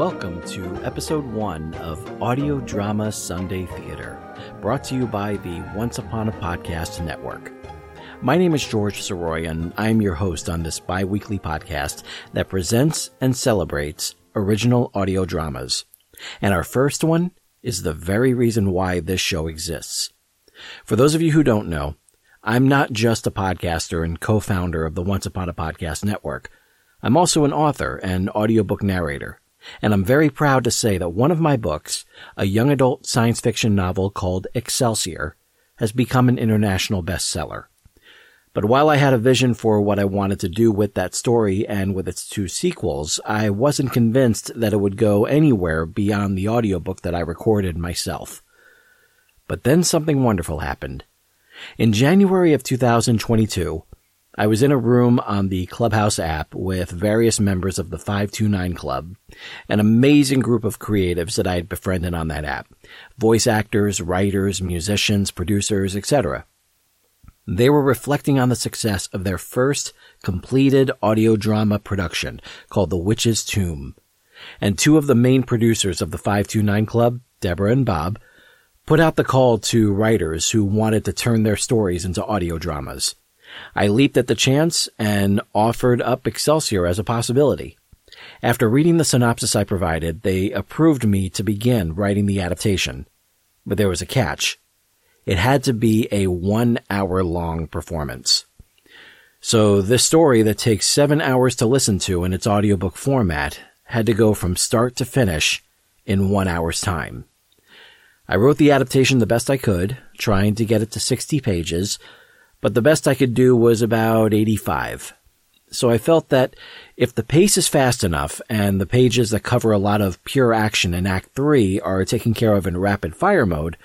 Welcome to episode one of Audio Drama Sunday Theater, brought to you by the Once Upon a Podcast Network. My name is George Sirois, and I'm your host on this bi weekly podcast that presents and celebrates original audio dramas. And our first one is the very reason why this show exists. For those of you who don't know, I'm not just a podcaster and co-founder of the Once Upon a Podcast Network. I'm also an author and audiobook narrator. And I'm very proud to say that one of my books, a young adult science fiction novel called Excelsior, has become an international bestseller. But while I had a vision for what I wanted to do with that story and with its two sequels, I wasn't convinced that it would go anywhere beyond the audiobook that I recorded myself. But then something wonderful happened. In January of 2022, I was in a room on the Clubhouse app with various members of the 529 Club, an amazing group of creatives that I had befriended on that app. Voice actors, writers, musicians, producers, etc. They were reflecting on the success of their first completed audio drama production called The Witch's Tomb. And two of the main producers of the 529 Club, Deborah and Bob, put out the call to writers who wanted to turn their stories into audio dramas. I leaped at the chance and offered up Excelsior as a possibility. After reading the synopsis I provided, they approved me to begin writing the adaptation. But there was a catch. It had to be a one hour long performance. So this story that takes seven hours to listen to in its audiobook format had to go from start to finish in one hour's time. I wrote the adaptation the best I could, trying to get it to 60 pages, but the best I could do was about 85. So I felt that if the pace is fast enough and the pages that cover a lot of pure action in Act 3 are taken care of in rapid fire mode,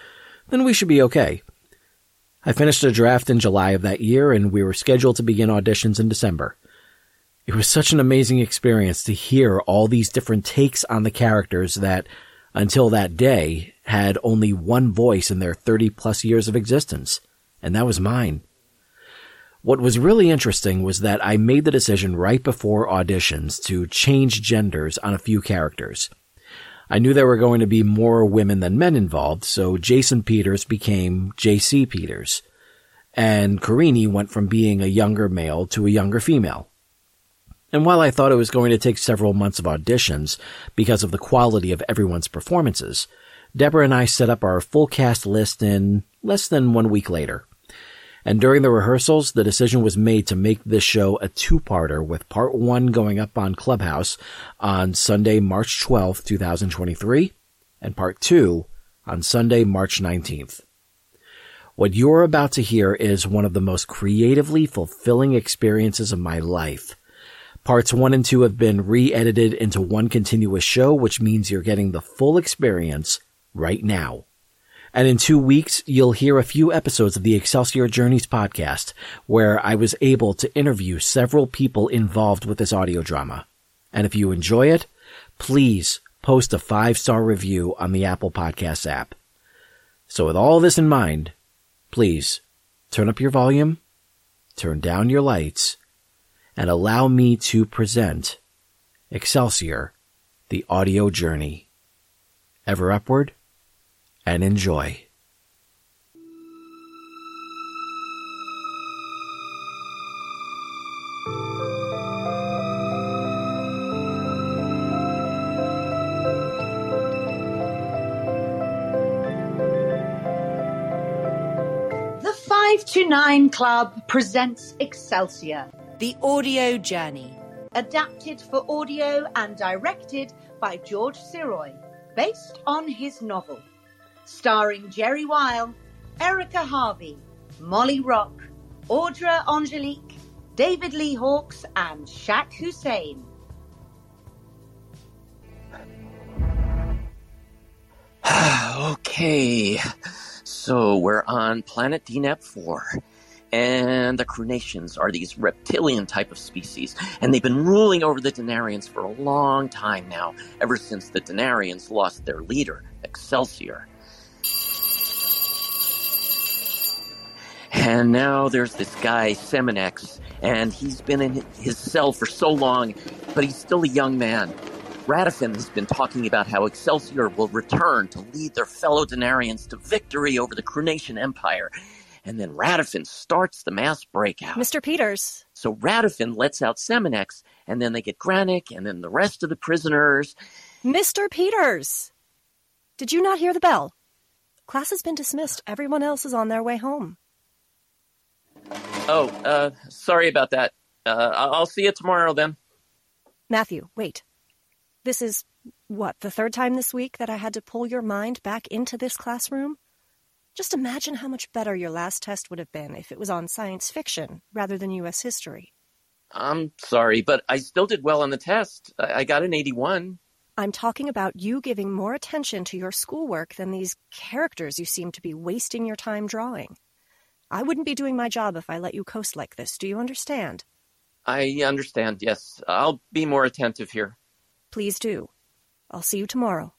then we should be okay. I finished a draft in July of that year and we were scheduled to begin auditions in December. It was such an amazing experience to hear all these different takes on the characters that, until that day, had only one voice in their 30 plus years of existence, and that was mine. What was really interesting was that I made the decision right before auditions to change genders on a few characters. I knew there were going to be more women than men involved, so Jason Peters became JC Peters. And Karini went from being a younger male to a younger female. And while I thought it was going to take several months of auditions because of the quality of everyone's performances, Deborah and I set up our full cast list in less than one week later. And during the rehearsals, the decision was made to make this show a two-parter with part one going up on Clubhouse on Sunday, March 12th, 2023, and part two on Sunday, March 19th. What you're about to hear is one of the most creatively fulfilling experiences of my life. Parts one and two have been re-edited into one continuous show, which means you're getting the full experience right now. And in two weeks, you'll hear a few episodes of the Excelsior Journeys podcast, where I was able to interview several people involved with this audio drama. And if you enjoy it, please post a five star review on the Apple Podcasts app. So with all this in mind, please turn up your volume, turn down your lights, and allow me to present Excelsior, the audio journey. Ever upward, and enjoy. The Five to Nine Club presents Excelsior, The Audio Journey. adapted for audio and directed by George Sirois, based on his novel. Starring Jerry Weil, Erika Harvey, Molly Rock, Audra Angelique, David Lee Hawks, and Shak Hussain. okay, so we're on planet Denab 4. And the Crunations are these reptilian type of species, and they've been ruling over the Denarians for a long time now, ever since the Denarians lost their leader, Excelsior. And now there's this guy, Seminex, and he's been in his cell for so long, but he's still a young man. Radifin has been talking about how Excelsior will return to lead their fellow Denarians to victory over the Crunation Empire. And then Radifin starts the mass breakout. Mr. Peters. So Radifin lets out Seminex, and then they get Granick, and then the rest of the prisoners. Mr. Peters! Did you not hear the bell? Class has been dismissed. Everyone else is on their way home. Oh, uh, sorry about that. Uh, I'll see you tomorrow then. Matthew, wait. This is, what, the third time this week that I had to pull your mind back into this classroom? Just imagine how much better your last test would have been if it was on science fiction rather than U.S. history. I'm sorry, but I still did well on the test. I, I got an 81. I'm talking about you giving more attention to your schoolwork than these characters you seem to be wasting your time drawing. I wouldn't be doing my job if I let you coast like this. Do you understand? I understand, yes. I'll be more attentive here. Please do. I'll see you tomorrow.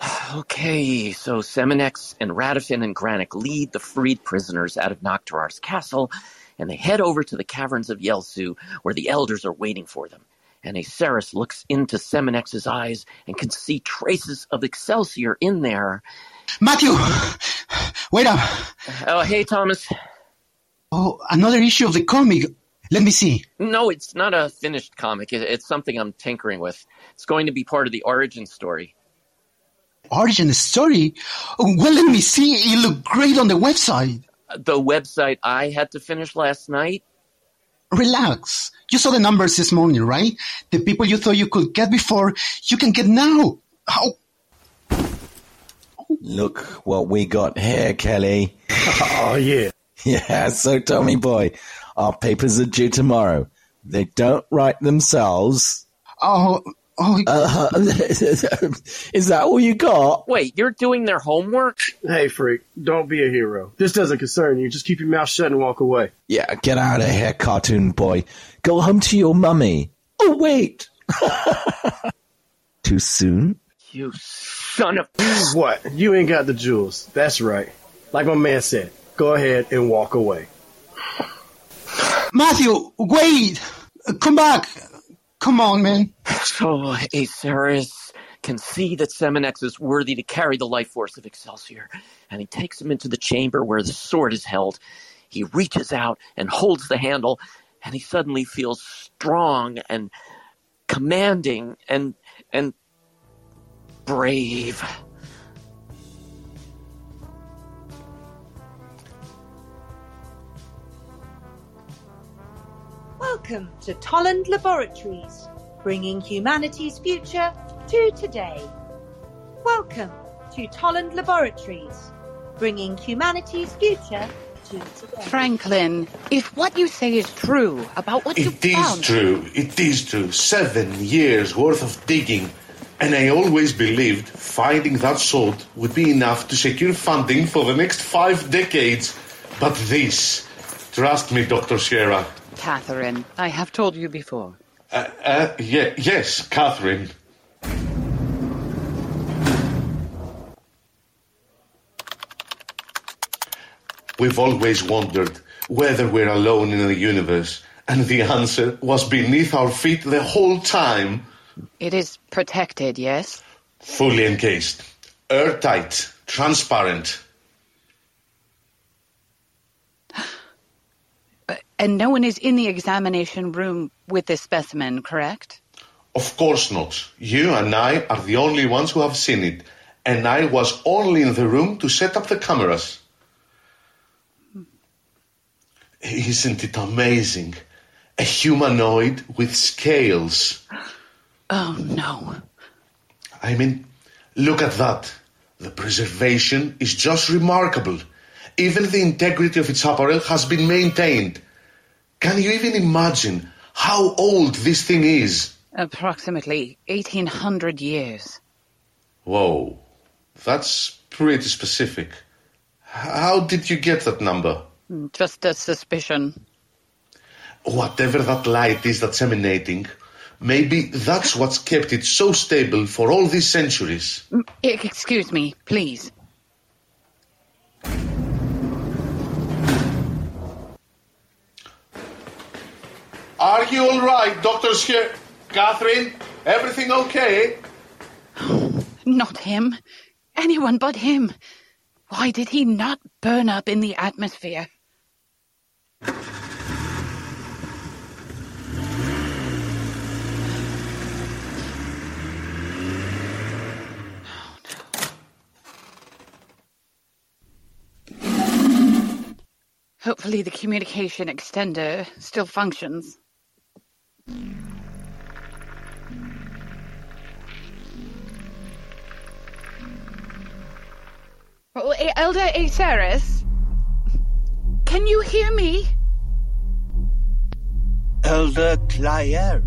Okay, so Seminex and Radifin and Granick lead the freed prisoners out of Nocterar's castle, and they head over to the caverns of Yelsu, where the elders are waiting for them. And Aceris looks into Seminex's eyes and can see traces of Excelsior in there. Matthew! Wait up! Oh, hey, Thomas. Oh, another issue of the comic. Let me see. No, it's not a finished comic. It's something I'm tinkering with. It's going to be part of the origin story. Origin story? Oh, well, let me see. It looked great on the website. The website I had to finish last night? Relax. You saw the numbers this morning, right? The people you thought you could get before, you can get now. How? Look what we got here, Kelly. Oh, yeah. Yeah, so Tommy boy, our papers are due tomorrow. They don't write themselves. Oh, oh. Uh, is that all you got? Wait, you're doing their homework? Hey, freak, don't be a hero. This doesn't concern you. Just keep your mouth shut and walk away. Yeah, get out of here, cartoon boy. Go home to your mummy. Oh, wait. Too soon? You son of. What? You ain't got the jewels. That's right. Like my man said, go ahead and walk away. Matthew, wait! Come back! Come on, man. Oh, so, Aceris can see that Seminex is worthy to carry the life force of Excelsior, and he takes him into the chamber where the sword is held. He reaches out and holds the handle, and he suddenly feels strong and commanding and and brave. Welcome to Tolland Laboratories, bringing humanity's future to today. Welcome to Tolland Laboratories, bringing humanity's future to today. Franklin, if what you say is true about what you found, It is found, true. It is true. Seven years worth of digging. And I always believed finding that salt would be enough to secure funding for the next five decades. But this, trust me, Dr. Sierra. Catherine, I have told you before. Uh, uh, ye- yes, Catherine. We've always wondered whether we're alone in the universe, and the answer was beneath our feet the whole time. It is protected, yes? Fully encased, airtight, transparent. And no one is in the examination room with this specimen, correct? Of course not. You and I are the only ones who have seen it, and I was only in the room to set up the cameras. Isn't it amazing? A humanoid with scales. Oh, no. I mean, look at that. The preservation is just remarkable. Even the integrity of its apparel has been maintained. Can you even imagine how old this thing is? Approximately 1800 years. Whoa, that's pretty specific. How did you get that number? Hmm, just a suspicion. Whatever that light is that's emanating, maybe that's what's kept it so stable for all these centuries. M- e- Excuse me, please. Are you all right? Dr. here. Catherine, everything okay? Not him. Anyone but him. Why did he not burn up in the atmosphere? Hopefully the communication extender still functions. Oh, eh, Elder Aceres? Can you hear me? Elder Clyera.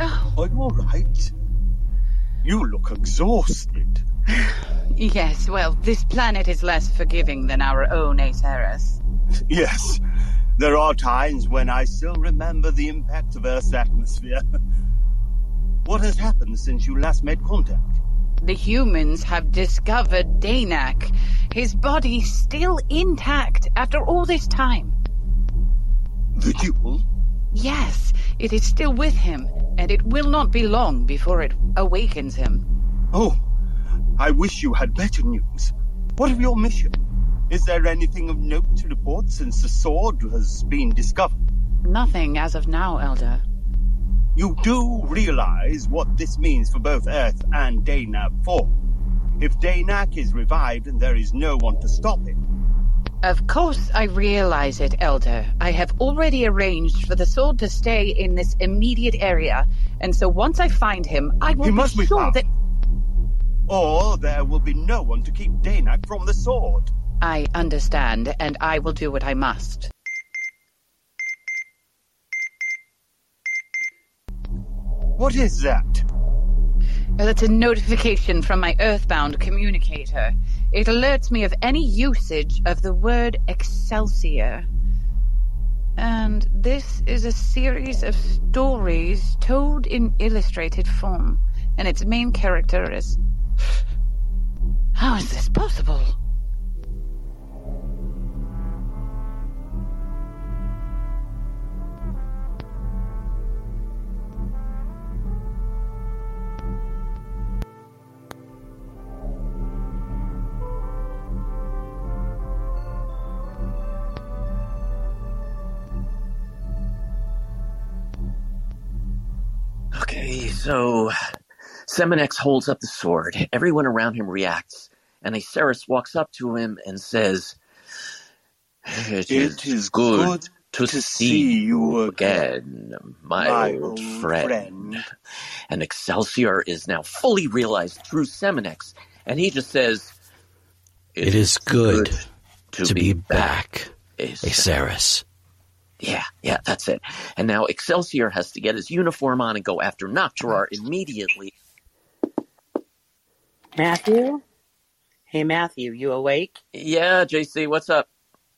Oh. Are you all right? You look exhausted. Yes, well, this planet is less forgiving than our own Aceres. Yes, there are times when I still remember the impact of Earth's atmosphere. what has happened since you last made contact? The humans have discovered Danak. His body still intact after all this time. The duel? Yes, it is still with him, and it will not be long before it awakens him. Oh, I wish you had better news. What of your mission? Is there anything of note to report since the sword has been discovered? Nothing as of now, Elder. You do realize what this means for both Earth and Denab 4. If Danak is revived and there is no one to stop him. Of course I realize it, Elder. I have already arranged for the sword to stay in this immediate area, and so once I find him, I will He must be sure found. that Or there will be no one to keep Danak from the sword. I understand, and I will do what I must. What is that? That's a notification from my Earthbound communicator. It alerts me of any usage of the word Excelsior. And this is a series of stories told in illustrated form, and its main character is. How is this possible? Okay, so Seminex holds up the sword. Everyone around him reacts, and Aceris walks up to him and says, It It is good, good to, to see, see you you again, my, my old, old friend. friend." And Excelsior is now fully realized through Seminex, and he just says, It is good to, to be back, Aceris." Aceris. Yeah, yeah, that's it. And now Excelsior has to get his uniform on and go after Nocterar immediately. Matthew? Hey, Matthew, you awake? Yeah, JC, what's up?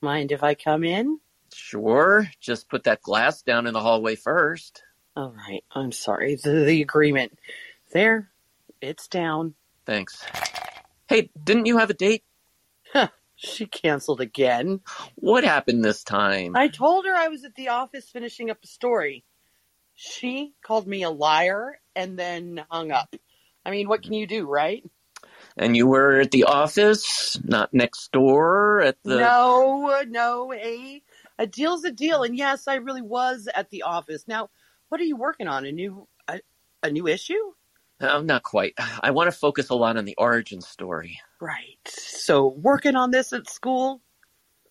Mind if I come in? Sure. Just put that glass down in the hallway first. All right, I'm sorry. The, the agreement. There, it's down. Thanks. Hey, didn't you have a date? She canceled again. What happened this time? I told her I was at the office finishing up a story. She called me a liar and then hung up. I mean, what can you do, right? And you were at the office, not next door at the. No, no, hey, a deal's a deal. And yes, I really was at the office. Now, what are you working on? A new, a, a new issue? Oh, not quite. I want to focus a lot on the origin story. Right. So, working on this at school?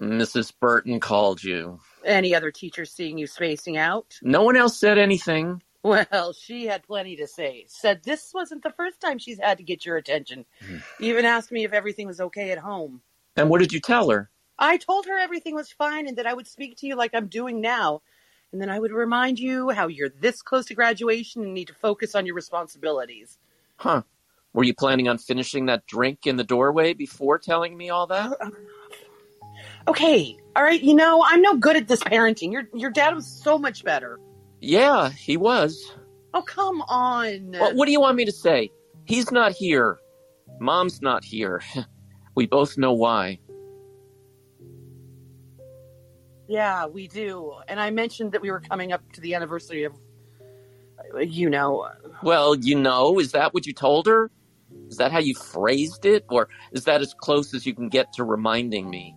Mrs. Burton called you. Any other teachers seeing you spacing out? No one else said anything. Well, she had plenty to say. Said this wasn't the first time she's had to get your attention. Hmm. Even asked me if everything was okay at home. And what did you tell her? I told her everything was fine and that I would speak to you like I'm doing now. And then I would remind you how you're this close to graduation and need to focus on your responsibilities. Huh. Were you planning on finishing that drink in the doorway before telling me all that? Uh, uh, okay, all right, you know, I'm no good at this parenting. Your your dad was so much better. Yeah, he was. Oh, come on. Well, what do you want me to say? He's not here. Mom's not here. We both know why. Yeah, we do. And I mentioned that we were coming up to the anniversary of, uh, you know. Well, you know, is that what you told her? Is that how you phrased it? Or is that as close as you can get to reminding me?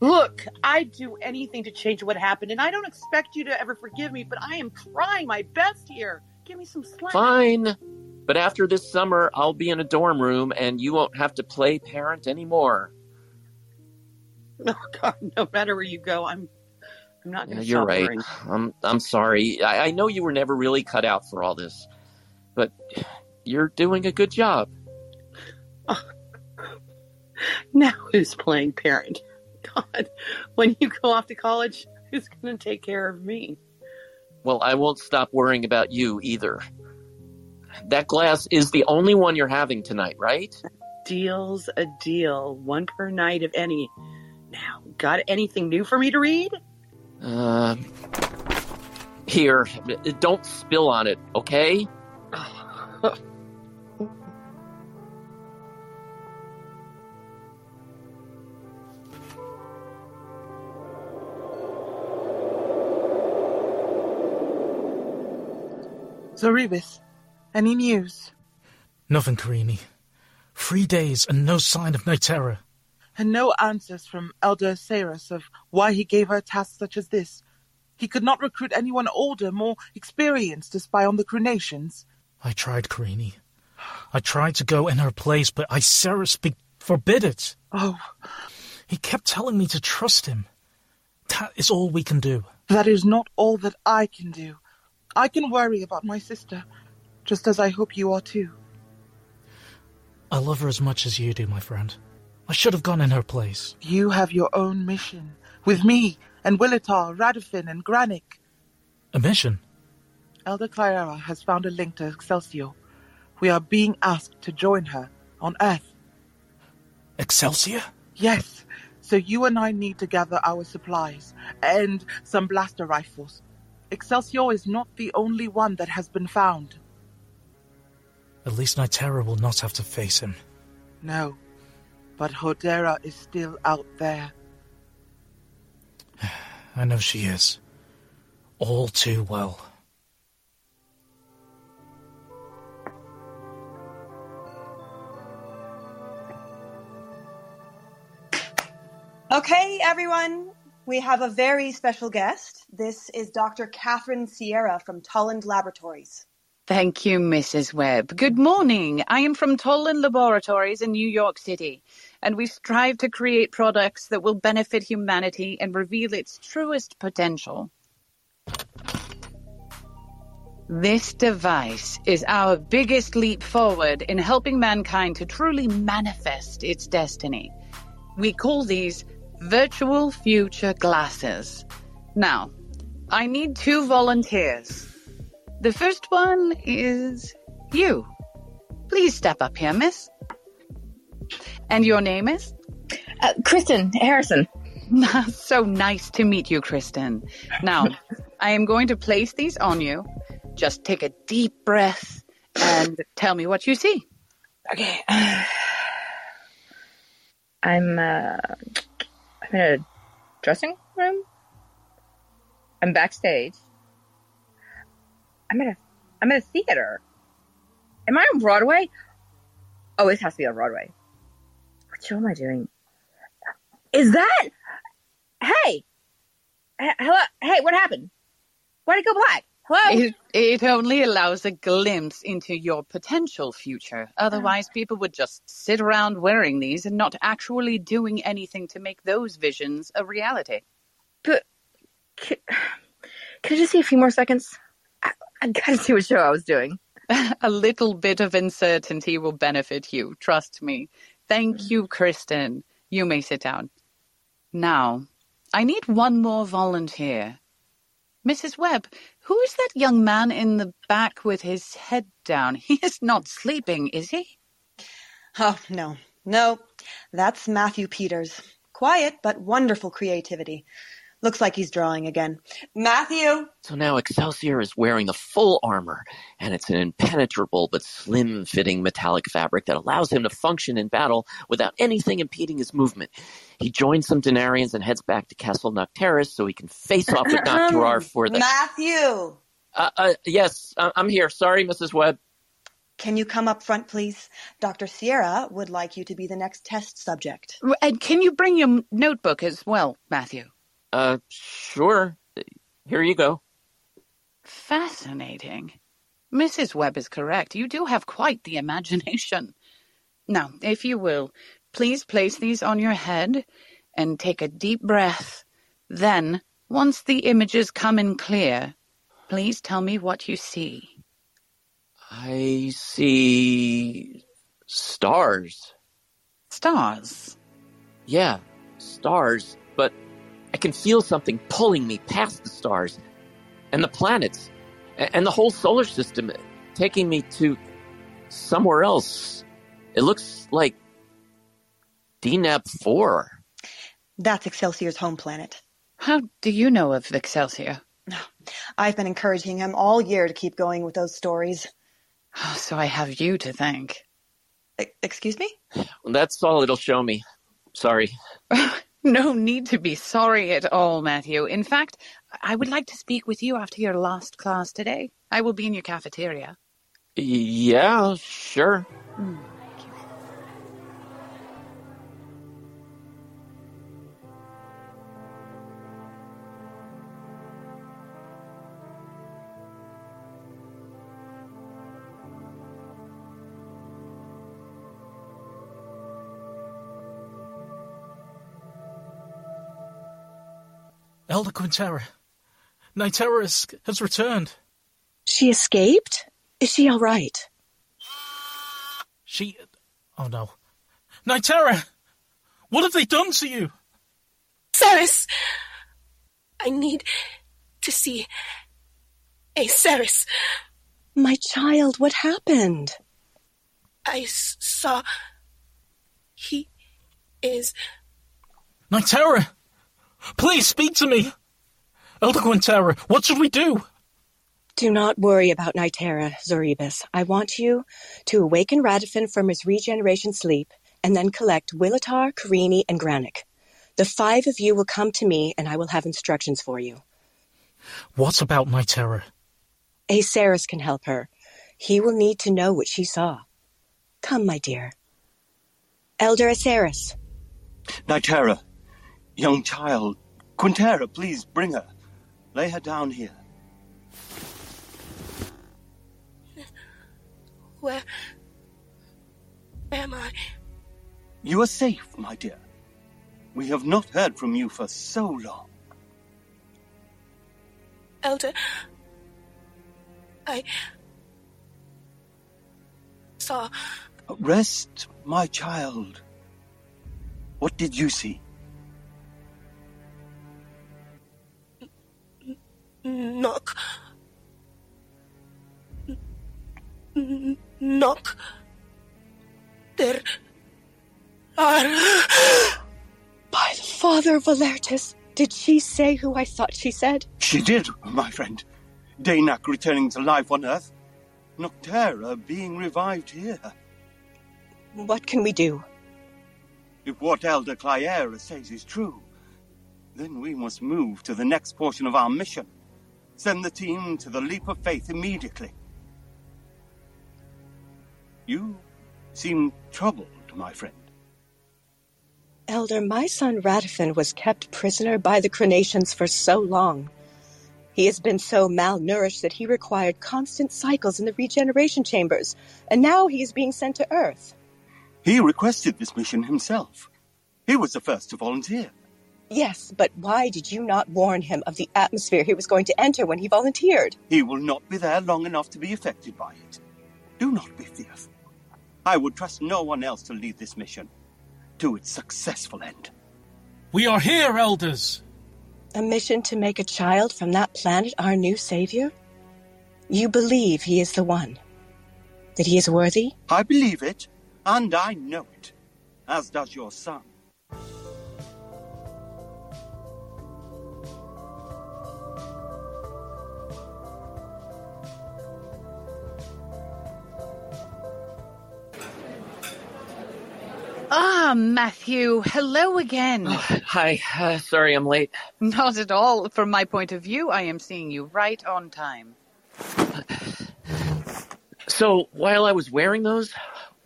Look, I'd do anything to change what happened, and I don't expect you to ever forgive me, but I am trying my best here. Give me some slack. Fine. But after this summer, I'll be in a dorm room and you won't have to play parent anymore. Oh God, no matter where you go, I'm I'm not gonna you're right. I'm I'm sorry. I, I know you were never really cut out for all this, but you're doing a good job. Now who's playing parent? God, when you go off to college, who's gonna take care of me? Well, I won't stop worrying about you either. That glass is the only one you're having tonight, right? Deal's a deal, one per night of any. Now, got anything new for me to read? Uh, here, don't spill on it, okay? Zoribus, any news? Nothing, Karini. Three days and no sign of Nitera. And no answers from Elder Saris of why he gave her a task such as this. He could not recruit anyone older, more experienced to spy on the Crunations. I tried, Karini. I tried to go in her place, but Iceris be- forbid it. Oh, He kept telling me to trust him. That is all we can do. that is not all that I can do. I can worry about my sister, just as I hope you are too. I love her as much as you do, my friend. I should have gone in her place. You have your own mission, with me and Willitar, Radifin, and Granick. A mission? Elder Clara has found a link to Excelsior. We are being asked to join her on Earth. Excelsior? Yes, so you and I need to gather our supplies and some blaster rifles. Excelsior is not the only one that has been found. At least Nitera will not have to face him. No, but Hodera is still out there. I know she is. All too well. Okay, everyone, we have a very special guest. This is Dr. Catherine Sierra from Tolland Laboratories. Thank you, Mrs. Webb. Good morning. I am from Tolland Laboratories in New York City, and we strive to create products that will benefit humanity and reveal its truest potential. This device is our biggest leap forward in helping mankind to truly manifest its destiny. We call these virtual future glasses. Now, I need two volunteers. The first one is you. Please step up here, miss. And your name is? Uh, Kristen Harrison. so nice to meet you, Kristen. Now, I am going to place these on you. Just take a deep breath and tell me what you see. Okay. I'm uh I'm in a dressing room. I'm backstage. I'm at a I'm at a theater. Am I on Broadway? Oh, this has to be on Broadway. What show am I doing? Is that? Hey, hello. Hey, what happened? Why'd it go black? Hello. It, it only allows a glimpse into your potential future. Ah. Otherwise, people would just sit around wearing these and not actually doing anything to make those visions a reality. But can, can I just see a few more seconds? I, I gotta see what show I was doing. a little bit of uncertainty will benefit you. Trust me. Thank mm. you, Kristen. You may sit down. Now, I need one more volunteer. Mrs. Webb, who is that young man in the back with his head down? He is not sleeping, is he? Oh, no. No, that's Matthew Peters. Quiet, but wonderful creativity. Looks like he's drawing again. Matthew! So now Excelsior is wearing the full armor, and it's an impenetrable but slim fitting metallic fabric that allows him to function in battle without anything impeding his movement. He joins some Denarians and heads back to Castle Nocterus so he can face off with Nocterar for the. Matthew! Uh, uh, yes, I- I'm here. Sorry, Mrs. Webb. Can you come up front, please? Dr. Sierra would like you to be the next test subject. And can you bring your notebook as well, Matthew? Uh, sure. Here you go. Fascinating. Mrs. Webb is correct. You do have quite the imagination. Now, if you will, please place these on your head and take a deep breath. Then, once the images come in clear, please tell me what you see. I see stars. Stars? Yeah, stars, but can feel something pulling me past the stars and the planets and the whole solar system, taking me to somewhere else. It looks like Denab 4. That's Excelsior's home planet. How do you know of Excelsior? I've been encouraging him all year to keep going with those stories. So I have you to thank. E- excuse me? That's all it'll show me. Sorry. No need to be sorry at all, Matthew. In fact, I would like to speak with you after your last class today. I will be in your cafeteria. Yeah, sure. Hmm. Elder Quintera. Nitera has, has returned. She escaped? Is she all right? She. Oh no. Nitera! What have they done to you? Ceres! I need to see a Ceres. My child, what happened? I s- saw. He is. Nitera! Please speak to me! Elder Quintera, what should we do? Do not worry about Nitera, Zoribus. I want you to awaken Radifin from his regeneration sleep and then collect Willatar, Karini, and Granick. The five of you will come to me and I will have instructions for you. What about Nitera? Aceres can help her. He will need to know what she saw. Come, my dear. Elder Aceres. Nitera, young child, Quintera, please bring her. Lay her down here. Where am I? You are safe, my dear. We have not heard from you for so long. Elder. I saw. Rest, my child. What did you see? Knock. Knock. There are. By the father of Valertus, did she say who I thought she said? She did, my friend. Danak returning to life on Earth. Nocterar being revived here. What can we do? If what Elder Clyera says is true, then we must move to the next portion of our mission. Send the team to the Leap of Faith immediately. You seem troubled, my friend. Elder, my son Radifin was kept prisoner by the Cronatians for so long. He has been so malnourished that he required constant cycles in the regeneration chambers, and now he is being sent to Earth. He requested this mission himself. He was the first to volunteer. Yes, but why did you not warn him of the atmosphere he was going to enter when he volunteered? He will not be there long enough to be affected by it. Do not be fearful. I would trust no one else to lead this mission to its successful end. We are here, elders. A mission to make a child from that planet our new savior? You believe he is the one? That he is worthy? I believe it, and I know it, as does your son. Ah, Matthew, hello again. Hi, uh, sorry I'm late. Not at all. From my point of view, I am seeing you right on time. So, while I was wearing those,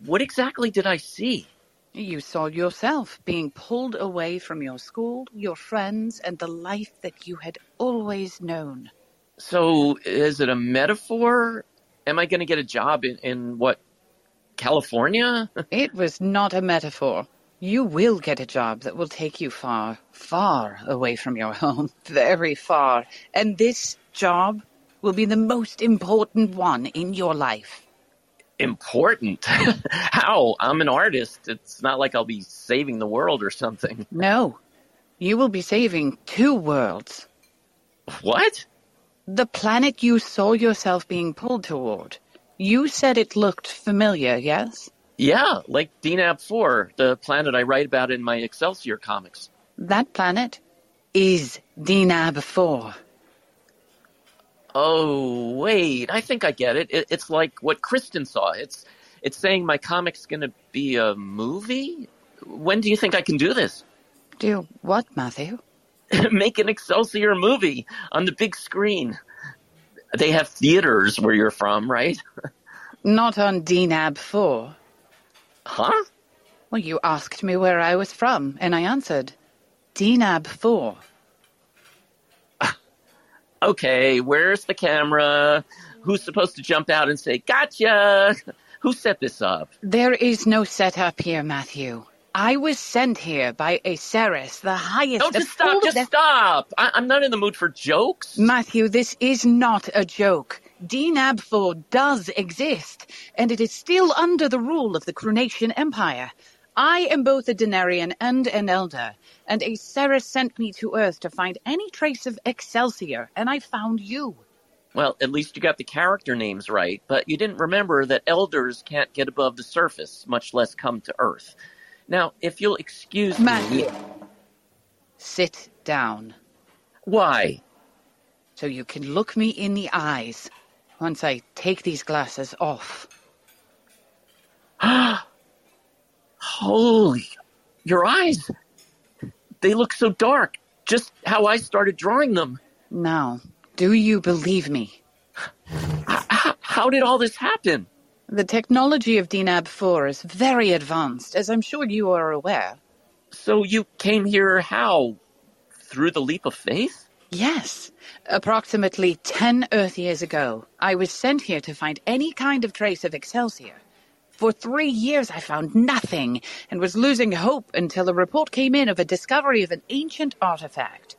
what exactly did I see? You saw yourself being pulled away from your school, your friends, and the life that you had always known. So, is it a metaphor? Am I going to get a job in, in what, California? It was not a metaphor. You will get a job that will take you far, far away from your home. Very far. And this job will be the most important one in your life. Important? How? I'm an artist. It's not like I'll be saving the world or something. No. You will be saving two worlds. What? The planet you saw yourself being pulled toward. You said it looked familiar, yes? Yeah, like Denab 4, the planet I write about in my Excelsior comics. That planet is Denab 4. Oh, wait, I think I get it. it it's like what Kristen saw. It's it's saying my comic's going to be a movie? When do you think I can do this? Do what, Matthew? Make an Excelsior movie on the big screen. They have theaters where you're from, right? Not on Denab 4. Huh? Well, you asked me where I was from, and I answered. Denab 4. Okay, where's the camera? Who's supposed to jump out and say, gotcha? Who set this up? There is no setup here, Matthew. I was sent here by Aceres, the highest No, just stop, just the- stop. I- I'm not in the mood for jokes. Matthew, this is not a joke. Denab 4 does exist, and it is still under the rule of the Crunation Empire. I am both a Denarian and an Elder, and Aceres sent me to Earth to find any trace of Excelsior, and I found you. Well, at least you got the character names right, but you didn't remember that elders can't get above the surface, much less come to Earth. Now, if you'll excuse me. Sit down. Why? So you can look me in the eyes once I take these glasses off. Holy, your eyes. They look so dark, just how I started drawing them. Now, do you believe me? How did all this happen? The technology of Denab 4 is very advanced, as I'm sure you are aware. So you came here how? Through the leap of faith? Yes. Approximately 10 Earth years ago, I was sent here to find any kind of trace of Excelsior. For three years, I found nothing and was losing hope until a report came in of a discovery of an ancient artifact.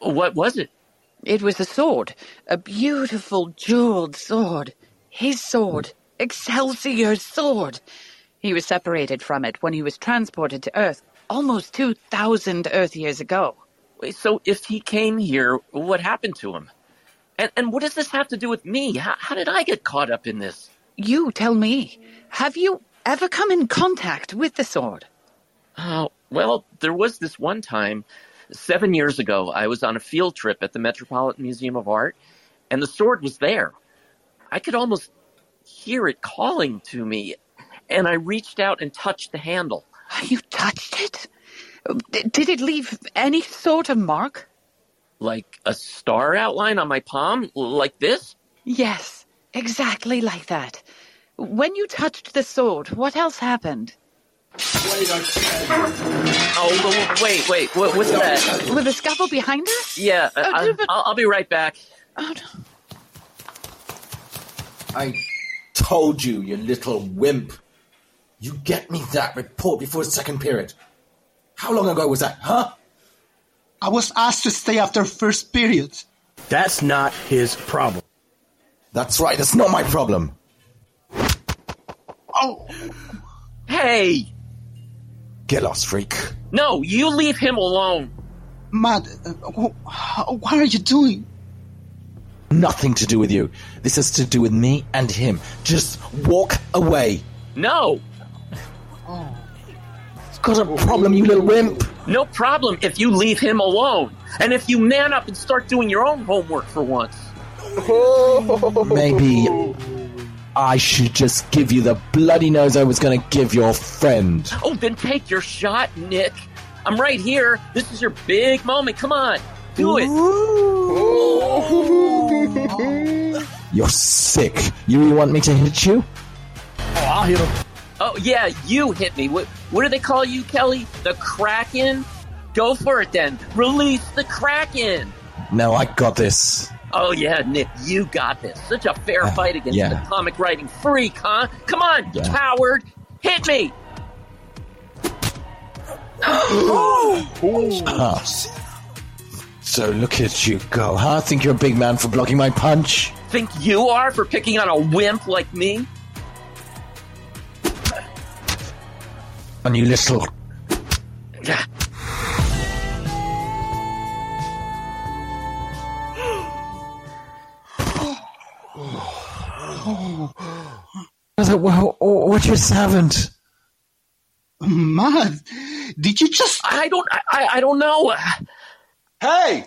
What was it? It was a sword, a beautiful jeweled sword. His sword, Excelsior's sword. He was separated from it when he was transported to Earth almost 2,000 Earth years ago. Wait, so if he came here, what happened to him? And, and what does this have to do with me? How, how did I get caught up in this? You tell me, have you ever come in contact with the sword? Oh, well, there was this one time, seven years ago, I was on a field trip at the Metropolitan Museum of Art, and the sword was there. I could almost hear it calling to me, and I reached out and touched the handle. Ah, you touched it? Um, d- Did it leave any sort of mark? Like a star outline on my palm? Like this? Yes, exactly like that. When you touched the sword, what else happened? Oh, w- wait, wait, what, what's that? With the scuffle behind us? Yeah, Oh, I, but- I'll, I'll be right back. Oh, no. I told you, you little wimp. You get me that report before the second period. How long ago was that, huh? I was asked to stay after first period. That's not his problem. That's right, that's not my problem. Oh, Hey! Get lost, freak. No, you leave him alone. Matt, uh, wh- what are you doing? Nothing to do with you. This has to do with me and him. Just walk away. No! Got a problem, you little wimp? No problem if you leave him alone. And if you man up and start doing your own homework for once. Maybe I should just give you the bloody nose I was going to give your friend. Oh, then take your shot, Nick. I'm right here. This is your big moment. Come on. Do it. You're sick. You really want me to hit you? Oh, I'll hit him. Oh, yeah, you hit me. What, what do they call you, Kelly? The Kraken? Go for it then. Release the Kraken. No, I got this. Oh, yeah, Nick, you got this. Such a fair fight against yeah. the comic writing freak, huh? Come on, Yeah. coward. Hit me. Ah. So look at you go, huh? Think you're a big man for blocking my punch? Think you are for picking on a wimp like me? And you little. Well, What you haven't? Mad, did you just? I don't. I. I don't know. Hey,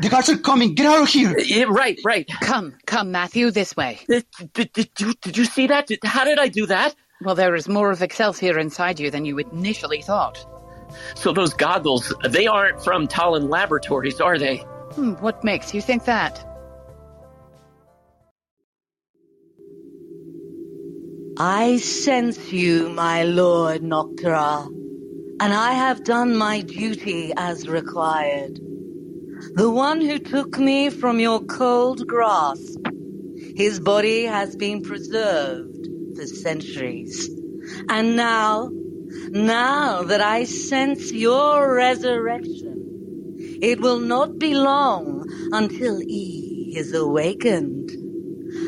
the guards are coming. Get out of here. Yeah, right, right. Come, come, Matthew, this way. Did, did, did, you, did you see that? Did, how did I do that? Well, there is more of Excelsior inside you than you initially thought. So those goggles, they aren't from Tolland Laboratories, are they? Hmm, what makes you think that? I sense you, my lord Nocterar, and I have done my duty as required. The one who took me from your cold grasp, his body has been preserved for centuries. And now, now that I sense your resurrection, it will not be long until E is awakened.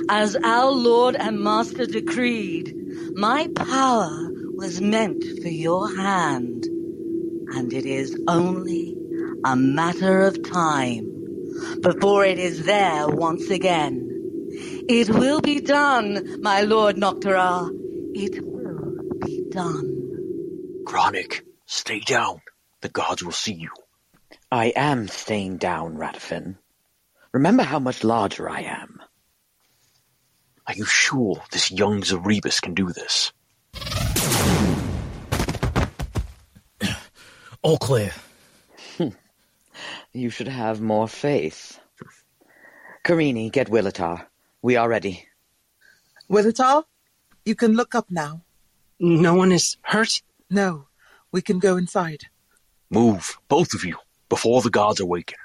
As our Lord and Master decreed, my power was meant for your hand, and it is only a matter of time before it is there once again. It will be done, my Lord Nocterar. It will be done. Granick, stay down. The gods will see you. I am staying down, Radifin. Remember how much larger I am. Are you sure this young Zarebus can do this? All clear. You should have more faith. Karini, get Willitar. We are ready. Willitar, you can look up now. No one is hurt? No, we can go inside. Move, both of you, before the gods awaken.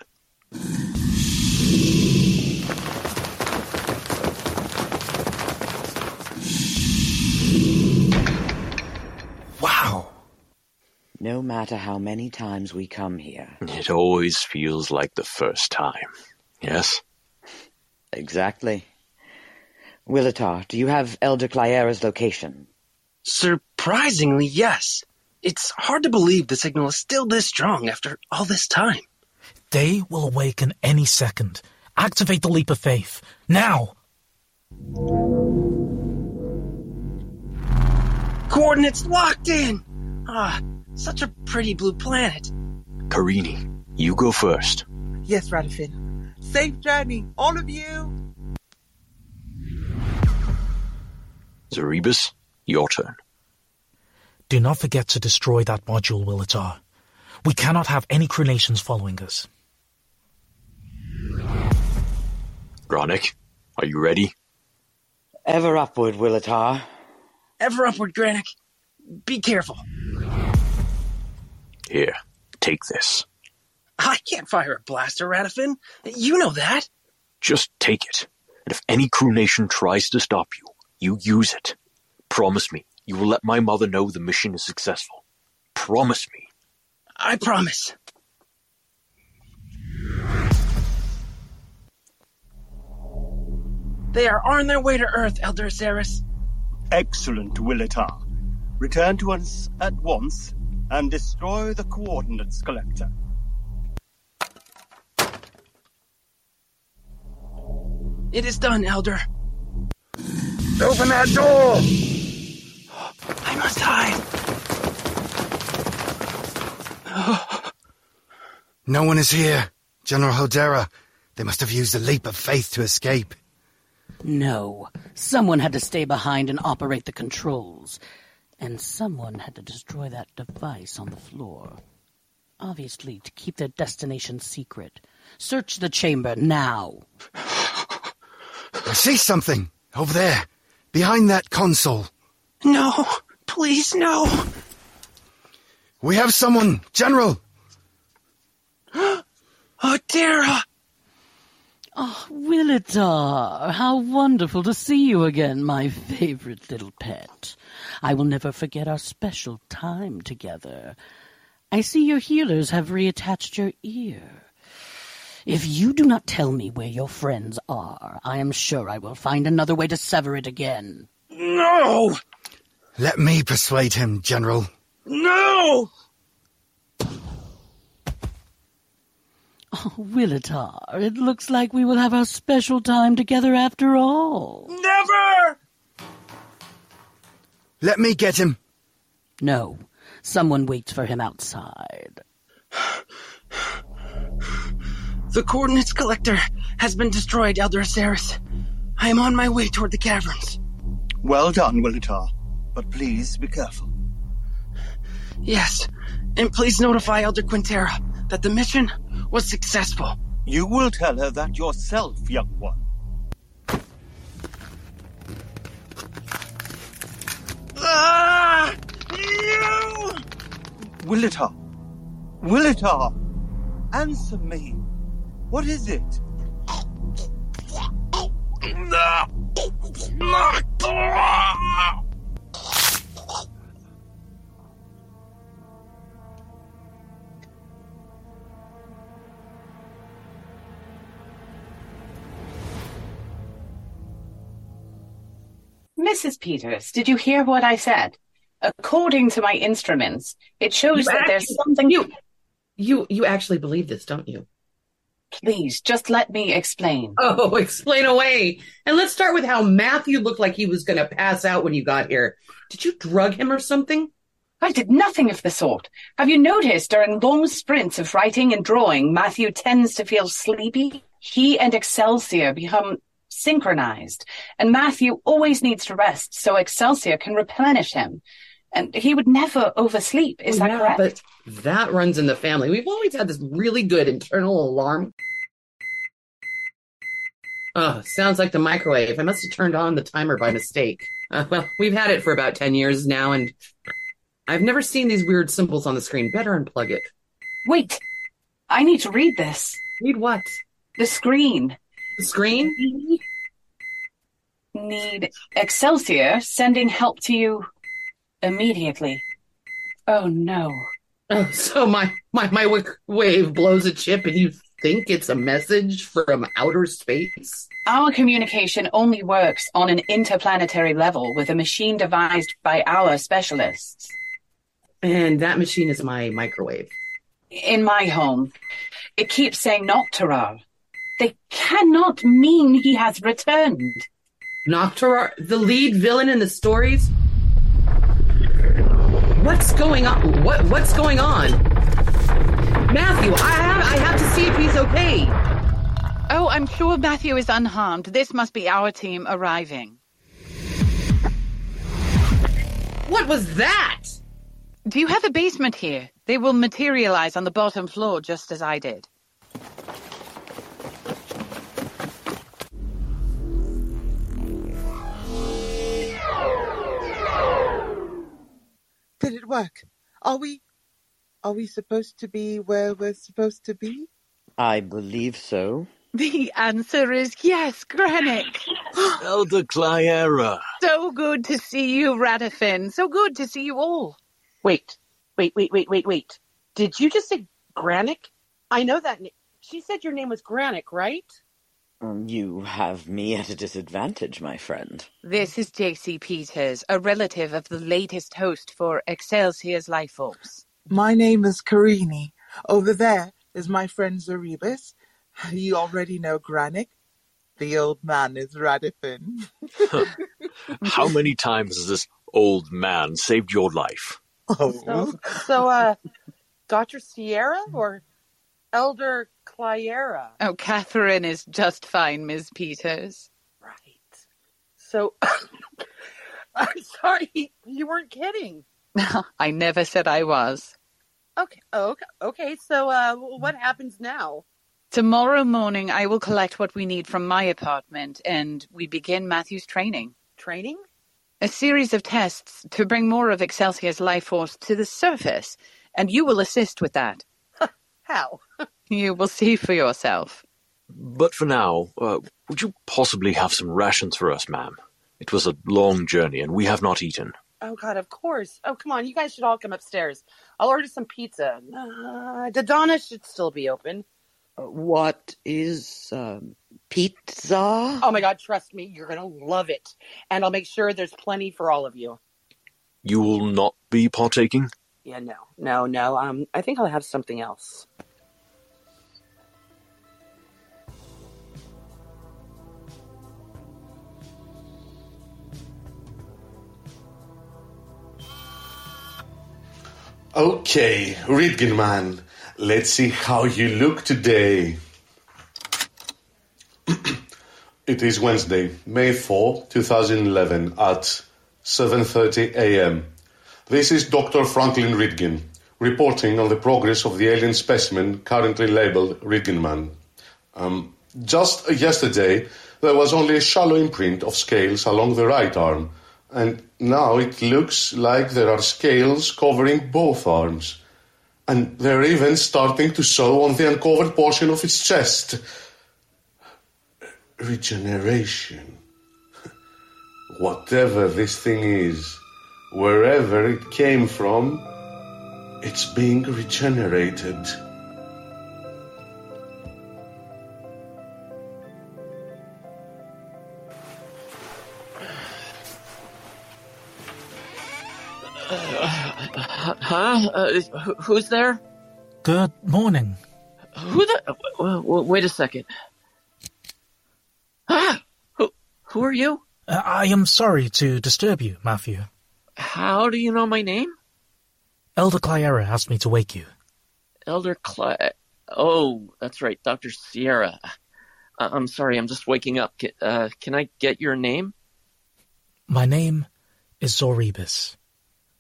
Wow. No matter how many times we come here. It always feels like the first time. Yes? Exactly. Willitar, do you have Elder Clyera's location? Surprisingly, yes. It's hard to believe the signal is still this strong after all this time. They will awaken any second. Activate the leap of faith. Now! Coordinates locked in! Ah, such a pretty blue planet. Karini, you go first. Yes, Radifin. Safe journey, all of you. Zarebus, your turn. Do not forget to destroy that module, Willitar. We cannot have any Crunations following us. Granick, are you ready? Ever upward, Willitar. Ever upward, Granick. Be careful. Here, take this. I can't fire a blaster, Radifin. You know that. Just take it. And if any Crunation tries to stop you, you use it. Promise me you will let my mother know the mission is successful. Promise me. I promise. They are on their way to Earth, Elder Ceres. Excellent, Willitar. Return to us at once and destroy the coordinates collector. It is done, Elder. Open that door! I must hide. No one is here. General Hodera. They must have used a leap of faith to escape. No. Someone had to stay behind and operate the controls. And someone had to destroy that device on the floor. Obviously, to keep their destination secret. Search the chamber now. I see something over there, behind that console. No, please, no. We have someone, General. Oh, Dara! Ah, oh, Willitar, how wonderful to see you again, my favorite little pet. I will never forget our special time together. I see your healers have reattached your ear. If you do not tell me where your friends are, I am sure I will find another way to sever it again. No! Let me persuade him, General. No! Oh, Willitar, it looks like we will have our special time together after all. Never! Let me get him. No, someone waits for him outside. The coordinates collector has been destroyed, Elder Aceris. I am on my way toward the caverns. Well done, Willitar. But please be careful. Yes, and please notify Elder Quintera that the mission was successful. You will tell her that yourself, young one. Ah! No! Willitar! Willitar! Answer me. What is it? Mrs. Peters, did you hear what I said? According to my instruments, it shows You that there's something. You, you, you actually believe this, don't you? Please, just let me explain. Oh, explain away. And let's start with how Matthew looked like he was going to pass out when you got here. Did you drug him or something? I did nothing of the sort. Have you noticed during long sprints of writing and drawing, Matthew tends to feel sleepy? He and Excelsior become synchronized, and Matthew always needs to rest so Excelsior can replenish him. And he would never oversleep. Is that Yeah, correct? But that runs in the family. We've always had this really good internal alarm. Oh, sounds like the microwave. I must have turned on the timer by mistake. Uh, well, we've had it for about 10 years now, and I've never seen these weird symbols on the screen. Better unplug it. Wait, I need to read this. Read what? The screen. The screen? Need Excelsior sending help to you immediately. Oh no. Oh, so my, my, my wick wave blows a chip and you think it's a message from outer space? Our communication only works on an interplanetary level with a machine devised by our specialists. And that machine is my microwave. In my home, it keeps saying not Nocterar. They cannot mean he has returned. Nocterar, the lead villain in the stories? What's going on? What what's going on? Matthew, I have I have to see if he's okay. Oh, I'm sure Matthew is unharmed. This must be our team arriving. What was that? Do you have a basement here? They will materialize on the bottom floor just as I did. Did it work? Are we are we supposed to be where we're supposed to be? I believe so. The answer is yes, Granick. Elder Clyera. So good to see you, Radifin. So good to see you all. Wait, wait, wait, wait, wait, wait. Did you just say Granick? I know that. Na- she said your name was Granick, right? Um, you have me at a disadvantage, my friend. This is JC Peters, a relative of the latest host for Excelsior's Life Force. My name is Karini. Over there is my friend Zaribus. You already know Granick. The old man is Radifin. How many times has this old man saved your life? So, so uh, Dr. Sierra or Elder Clyera? Oh, Catherine is just fine, Ms. Peters. Right. So, I'm sorry, you weren't kidding. I never said I was. Okay, okay, okay. So, uh, what happens now? Tomorrow morning, I will collect what we need from my apartment, and we begin Matthew's training. Training? A series of tests to bring more of Excelsior's life force to the surface, and you will assist with that. How? You will see for yourself. But for now, uh, would you possibly have some rations for us, ma'am? It was a long journey, and we have not eaten. Oh God, of course. Oh come on, you guys should all come upstairs. I'll order some pizza. Uh, Dodonna should still be open. What is um, pizza? Oh my God, trust me, you're gonna love it, and I'll make sure there's plenty for all of you. You will not be partaking? Yeah, no, no, no. Um, I think I'll have something else. Okay, Ridgen man, let's see how you look today. it is Wednesday, May 4, 2011 at 7:30 a.m. This is Dr. Franklin Ridgen reporting on the progress of the alien specimen currently labeled Ridgenman. Um, just yesterday, there was only a shallow imprint of scales along the right arm, and now it looks like there are scales covering both arms. And they're even starting to show on the uncovered portion of its chest. Regeneration. Whatever this thing is, wherever it came from, it's being regenerated. Huh? Uh, who's there? Good morning. Who the? w- w- wait a second. Ah, who? Who are you? Uh, I am sorry to disturb you, Matthew. How do you know my name? Elder Clyera asked me to wake you. Elder Cly. Oh, that's right, Doctor Sierra. I- I'm sorry, I'm just waking up. Ca- Uh, can I get your name? My name is Zoribus.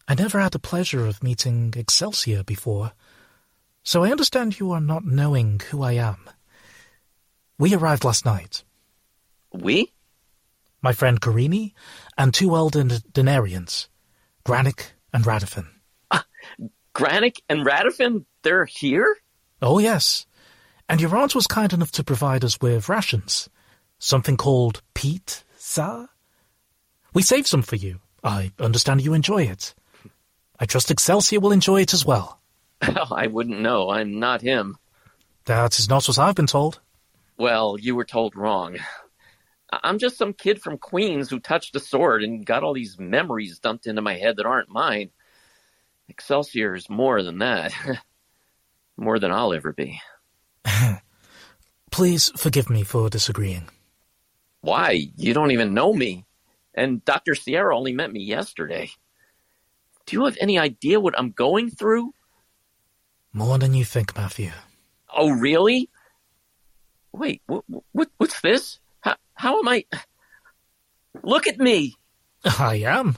I never had the pleasure of meeting Excelsior before, so I understand you are not knowing who I am. We arrived last night. We? My friend Karini and two elder Denarians, Granick and Radifin. Ah, Granick and Radifin? They're here? Oh, yes. And your aunt was kind enough to provide us with rations. Something called Pete Za? We saved some for you. I understand you enjoy it. I trust Excelsior will enjoy it as well. I wouldn't know. I'm not him. That is not what I've been told. Well, you were told wrong. I'm just some kid from Queens who touched a sword and got all these memories dumped into my head that aren't mine. Excelsior is more than that. more than I'll ever be. Please forgive me for disagreeing. Why? You don't even know me. And Dr. Sierra only met me yesterday. Do you have any idea what I'm going through? More than you think, Matthew. Oh, really? Wait, what, what, what's this? How, am I? Look at me. I am.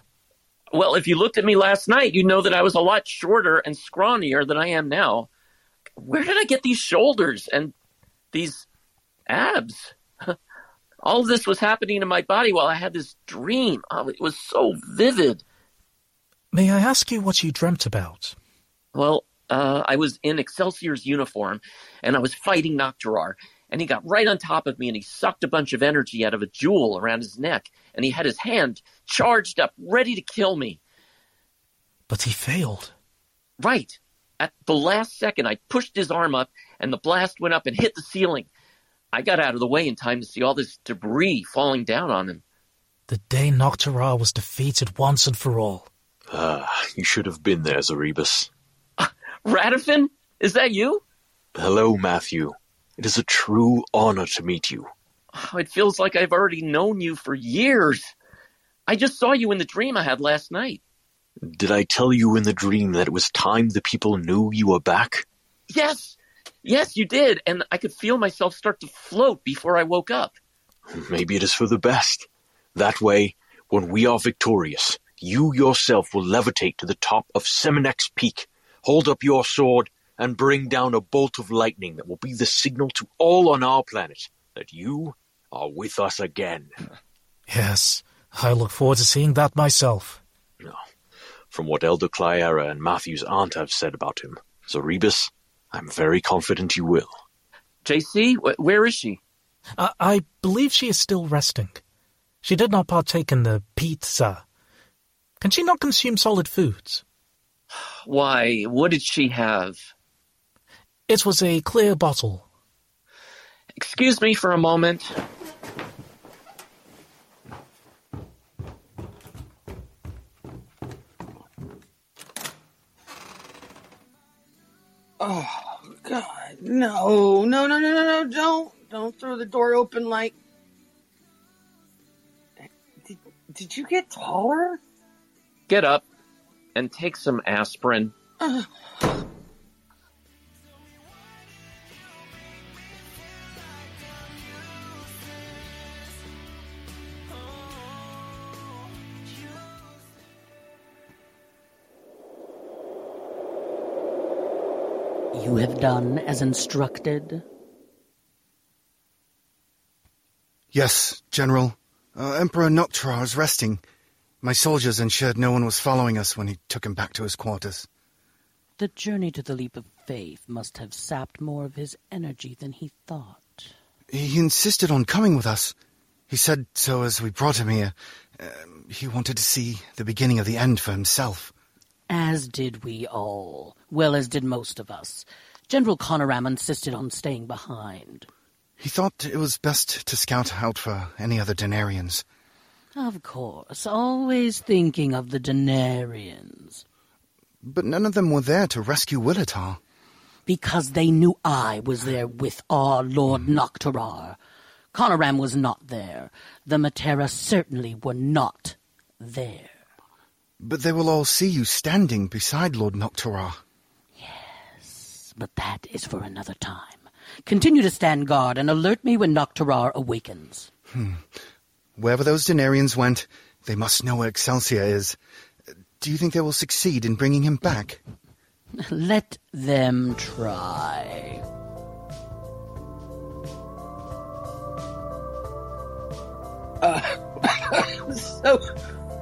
Well, if you looked at me last night, you'd know that I was a lot shorter and scrawnier than I am now. Where did I get these shoulders and these abs? All of this was happening in my body while I had this dream. Oh, it was so vivid. May I ask you what you dreamt about? Well, uh, I was in Excelsior's uniform, and I was fighting Nocterar, and he got right on top of me, and he sucked a bunch of energy out of a jewel around his neck, and he had his hand charged up, ready to kill me. But he failed. Right. At the last second, I pushed his arm up, and the blast went up and hit the ceiling. I got out of the way in time to see all this debris falling down on him. The day Nocterar was defeated once and for all. Ah, you should have been there, Zaribus. Radifin? Is that you? Hello, Matthew. It is a true honor to meet you. Oh, it feels like I've already known you for years. I just saw you in the dream I had last night. Did I tell you in the dream that it was time the people knew you were back? Yes, yes, you did, and I could feel myself start to float before I woke up. Maybe it is for the best. That way, when we are victorious, you yourself will levitate to the top of Seminek's peak, hold up your sword, and bring down a bolt of lightning that will be the signal to all on our planet that you are with us again. Yes, I look forward to seeing that myself. No. From what Elder Clyera and Matthew's aunt have said about him, Zorebus, I'm very confident you will. JC, wh- where is she? I, I believe she is still resting. She did not partake in the pizza. Can she not consume solid foods? Why, what did she have? It was a clear bottle. Excuse me for a moment. Oh God, no, no, no, no, no, no! Don't, don't throw the door open like. Did, did you get taller? Get up and take some aspirin. Ugh. Done as instructed. Yes, General. Uh, Emperor Nocterar is resting. My soldiers ensured no one was following us when he took him back to his quarters. The journey to the leap of faith must have sapped more of his energy than he thought. He insisted on coming with us. He said so as we brought him here. Um, he wanted to see the beginning of the end for himself. As did we all, well as did most of us. General Conoram insisted on staying behind. He thought it was best to scout out for any other Denarians. Of course, always thinking of the Denarians. But none of them were there to rescue Willitar. Because they knew I was there with our Lord mm-hmm. Nocterar. Conoram was not there. The Matera certainly were not there. But they will all see you standing beside Lord Nocterar. But that is for another time. Continue to stand guard and alert me when Nocterar awakens. Hmm. Wherever those Denarians went, they must know where Excelsior is. Do you think they will succeed in bringing him back? Let them try. Uh, so,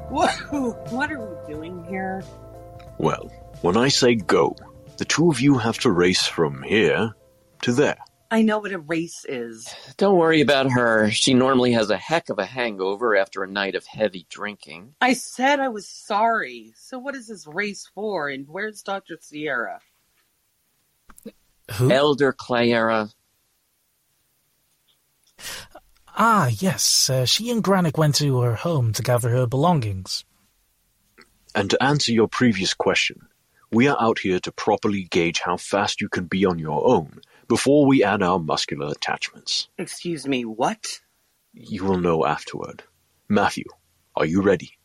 what, what are we doing here? Well, when I say go, the two of you have to race from here to there. I know what a race is. Don't worry about her. She normally has a heck of a hangover after a night of heavy drinking. I said I was sorry. So what is this race for? And where's Dr. Sierra? Who? Elder Clayera. Ah, yes. Uh, she and Granick went to her home to gather her belongings. And to answer your previous question, we are out here to properly gauge how fast you can be on your own before we add our muscular attachments. Excuse me, what? You will know afterward. Matthew, are you ready?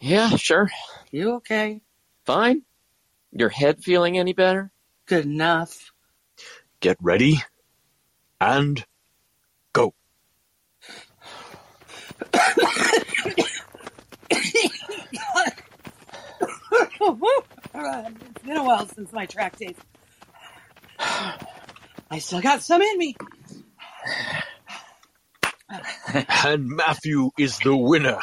Yeah, sure. You okay? Fine. Your head feeling any better? Good enough. Get ready and go. It's been a while since my track days. I still got some in me. And Matthew is the winner.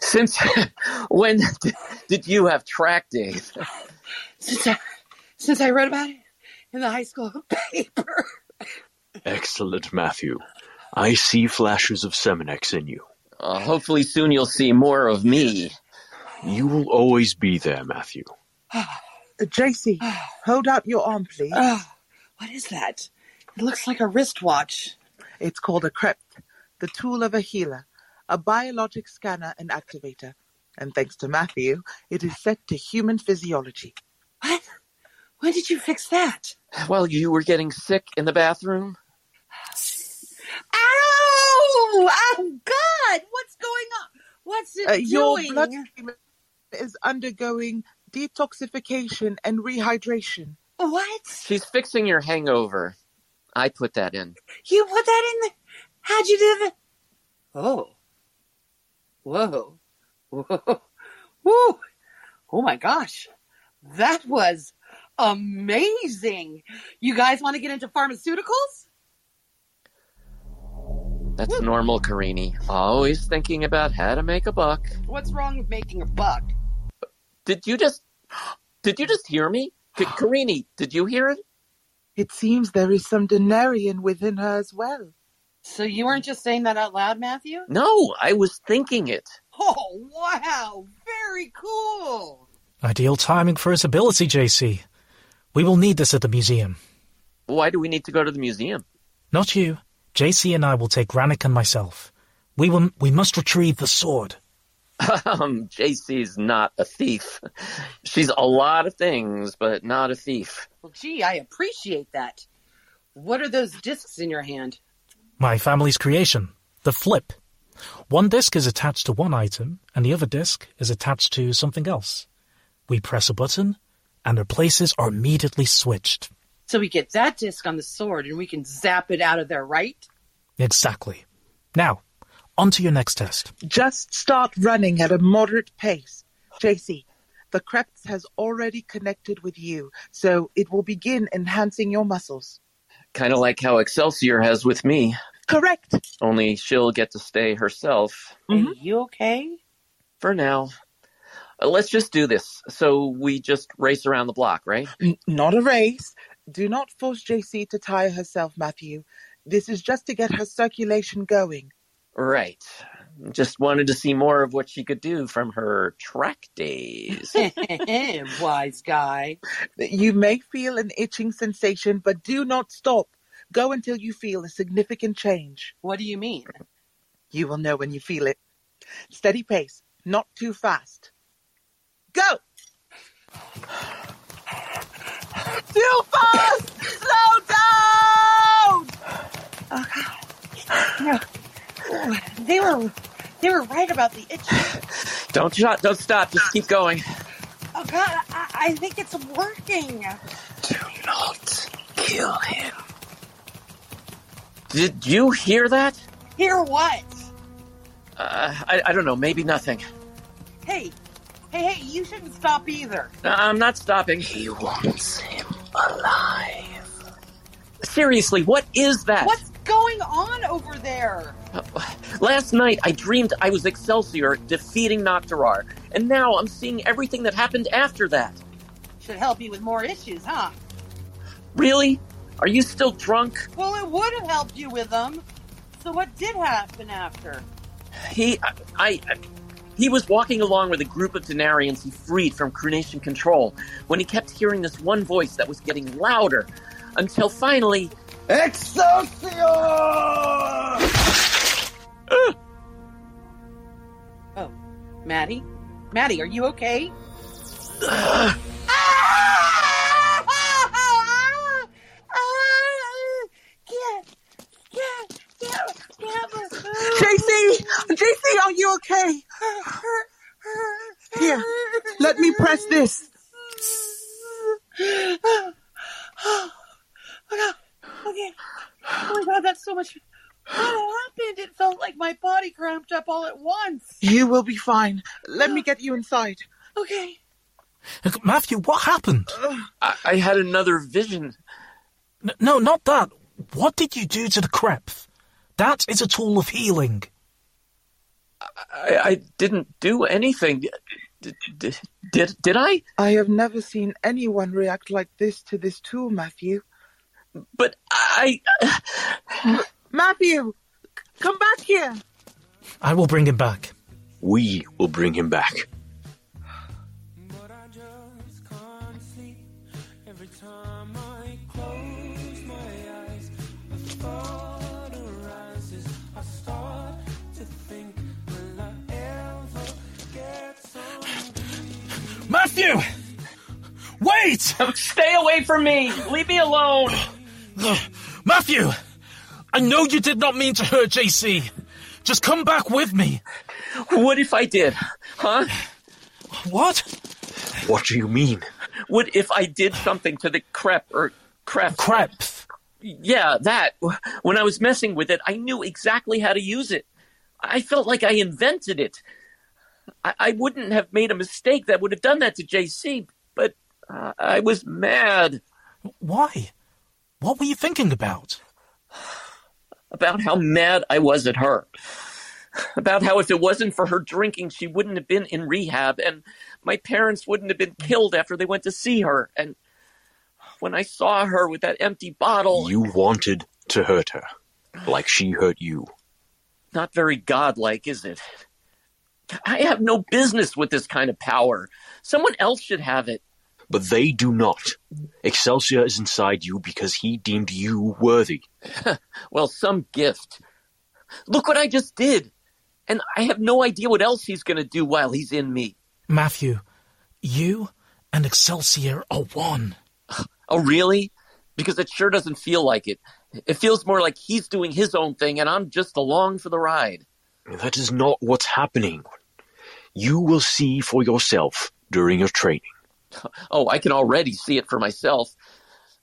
Since when did, did you have track days? Since I, since I read about it in the high school paper. Excellent, Matthew. I see flashes of Seminex in you. Uh, hopefully soon you'll see more of me. You will always be there, Matthew. JC, hold out your arm, please. Uh, what is that? It looks like a wristwatch. It's called a Krept, the tool of a healer, a biologic scanner and activator. And thanks to Matthew, it is set to human physiology. What? When did you fix that? While you were getting sick in the bathroom? Ow! Oh, God! What's going on? What's it Uh, your bloodstream is undergoing detoxification and rehydration. What? She's fixing your hangover. I put that in. You put that in the... How'd you do that? Oh. Whoa. Whoa. Woo. Oh my gosh. That was amazing. You guys want to get into pharmaceuticals? That's normal, Karini. Always thinking about how to make a buck. What's wrong with making a buck? Did you just did you just hear me? K- Karini, did you hear it? It seems there is some Denarian within her as well. So you weren't just saying that out loud, Matthew? No, I was thinking it. Oh, wow. Very cool. Ideal timing for his ability, JC. We will need this at the museum. Why do we need to go to the museum? Not you. JC and I will take Rannick and myself. We will, we must retrieve the sword. Um, JC's not a thief. She's a lot of things, but not a thief. Well, gee, I appreciate that. What are those discs in your hand? My family's creation, the flip. One disc is attached to one item, and the other disc is attached to something else. We press a button, and their places are immediately switched. So we get that disc on the sword and we can zap it out of there, right? Exactly. Now, on to your next test. Just start running at a moderate pace. JC, the Krebs has already connected with you, so it will begin enhancing your muscles. Kind of like how Excelsior has with me. Correct. Only she'll get to stay herself. Are you okay? For now. Uh, Let's just do this. So we just race around the block, right? N- not a race. Do not force JC to tire herself, Matthew. This is just to get her circulation going. Right. Just wanted to see more of what she could do from her track days. Wise guy. You may feel an itching sensation, but do not stop. Go until you feel a significant change. What do you mean? You will know when you feel it. Steady pace, not too fast. Go! Too fast! Slow down! Oh, God. No. They were, they were right about the itch. don't shot, don't stop, just keep going. Oh God, I, I think it's working. Do not kill him. Did you hear that? Hear what? Uh, I, I don't know, maybe nothing. Hey, hey, hey! You shouldn't stop either. I'm not stopping. He wants him alive. Seriously, what is that? What's going on over there? Last night I dreamed I was Excelsior defeating Nocterar, and now I'm seeing everything that happened after that. Should help you with more issues, huh? Really? Are you still drunk? Well, it would have helped you with them. So what did happen after? He, I, I, he was walking along with a group of Denarians he freed from Crunation control when he kept hearing this one voice that was getting louder, until finally, Excelsior! Oh, Maddie, Maddie, are you okay? JC! JC, are you okay? Here, let me press this. okay. Okay. Oh my god, that's so much. What happened? It felt like my body cramped up all at once. You will be fine. Let me get you inside. Okay. Matthew, what happened? I, I had another vision. N- no, not that. What did you do to the Krepf? That is a tool of healing. I, I didn't do anything. Did, did, did, did I? I have never seen anyone react like this to this tool, Matthew. But I. Matthew, come back here. I will bring him back. We will bring him back. Matthew! Wait! Stay away from me! Leave me alone! Matthew! I know you did not mean to hurt JC. Just come back with me. What if I did? Huh? What? What do you mean? What if I did something to the crep or crep? Crep. Yeah, that. When I was messing with it, I knew exactly how to use it. I felt like I invented it. I, I wouldn't have made a mistake that would have done that to JC, but uh, I was mad. Why? What were you thinking about? About how mad I was at her. About how if it wasn't for her drinking, she wouldn't have been in rehab, and my parents wouldn't have been killed after they went to see her. And when I saw her with that empty bottle. You wanted to hurt her, like she hurt you. Not very godlike, is it? I have no business with this kind of power. Someone else should have it. But they do not. Excelsior is inside you because he deemed you worthy. well, some gift. Look what I just did. And I have no idea what else he's going to do while he's in me. Matthew, you and Excelsior are one. Oh, really? Because it sure doesn't feel like it. It feels more like he's doing his own thing and I'm just along for the ride. That is not what's happening. You will see for yourself during your training. Oh, I can already see it for myself.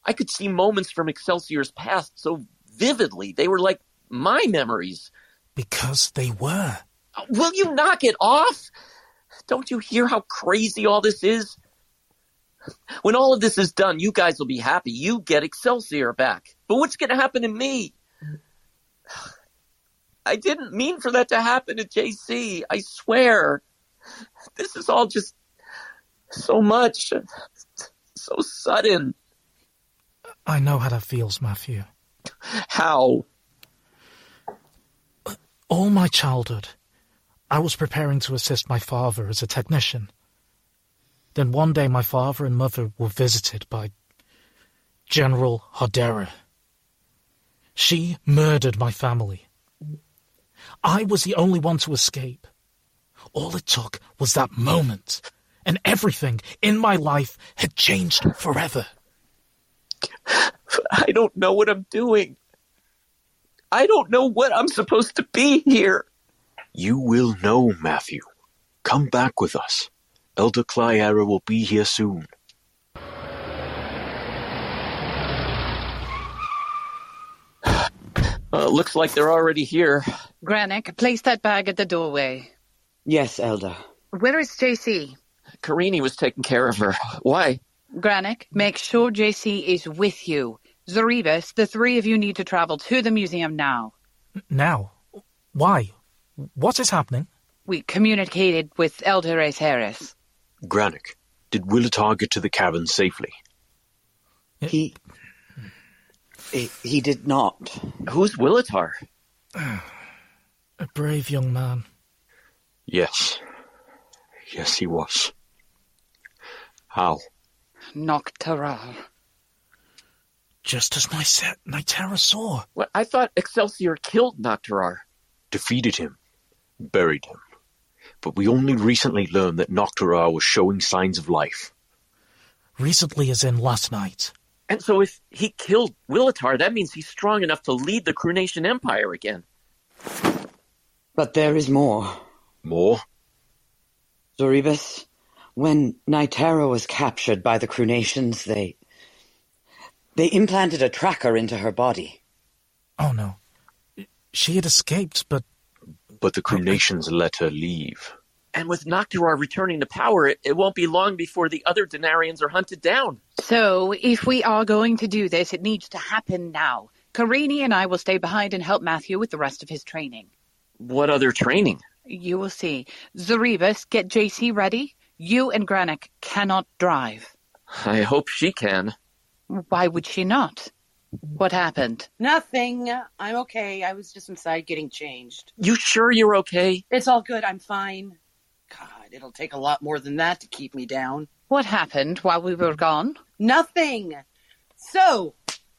I could see moments from Excelsior's past so vividly. They were like my memories. Because they were. Will you knock it off? Don't you hear how crazy all this is? When all of this is done, you guys will be happy. You get Excelsior back. But what's going to happen to me? I didn't mean for that to happen to JC. I swear. This is all just so much. So sudden. I know how that feels, Matthew. How? All my childhood, I was preparing to assist my father as a technician. Then one day my father and mother were visited by General Hodera. She murdered my family. I was the only one to escape. All it took was that moment, and everything in my life had changed forever. I don't know what I'm doing. I don't know what I'm supposed to be here. You will know, Matthew. Come back with us. Elder Clyera will be here soon. Uh, looks like they're already here. Granick, place that bag at the doorway. Yes, Elder. Where is JC? Karini was taking care of her. Why? Granick, make sure JC is with you. Zaribus, the three of you need to travel to the museum now. Now? Why? What is happening? We communicated with Elder Aceris. Granick, did Willitar get to the cabin safely? Eh. He. He, he did not. Who's Willitar? A brave young man. Yes. Yes, he was. How? Nocterar. Just as Nyset, Nitera saw. What? I thought Excelsior killed Nocterar. Defeated him. Buried him. But we only recently learned that Nocterar was showing signs of life. Recently as in last night. And so if he killed Willitar, that means he's strong enough to lead the Crunation Empire again. But there is more. More? Zoribus, when Nitera was captured by the Crunations, they... They implanted a tracker into her body. Oh no. She had escaped, but... But the Crunations let her leave. And with Nocterar returning to power, it, it won't be long before the other Denarians are hunted down. So, if we are going to do this, it needs to happen now. Karini and I will stay behind and help Matthew with the rest of his training. What other training? You will see. Zaribus, get JC ready. You and Granick cannot drive. I hope she can. Why would she not? What happened? Nothing. I'm okay. I was just inside getting changed. You sure you're okay? It's all good. I'm fine. God, it'll take a lot more than that to keep me down. What happened while we were gone? Nothing. So,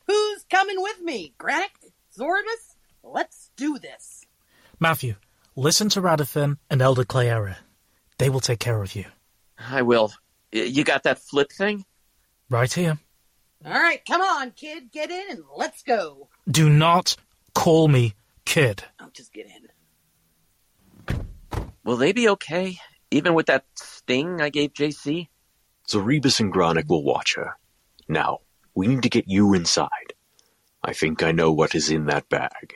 who's coming with me? Granick? Zoribus? Let's do this. Matthew, listen to Radifin and Elder Clayera. They will take care of you. I will. You got that flip thing? Right here. All right, come on, kid. Get in and let's go. Do not call me kid. I'll just get in. Will they be okay? Even with that sting I gave JC? Zaribus and Granick will watch her. Now, we need to get you inside. I think I know what is in that bag.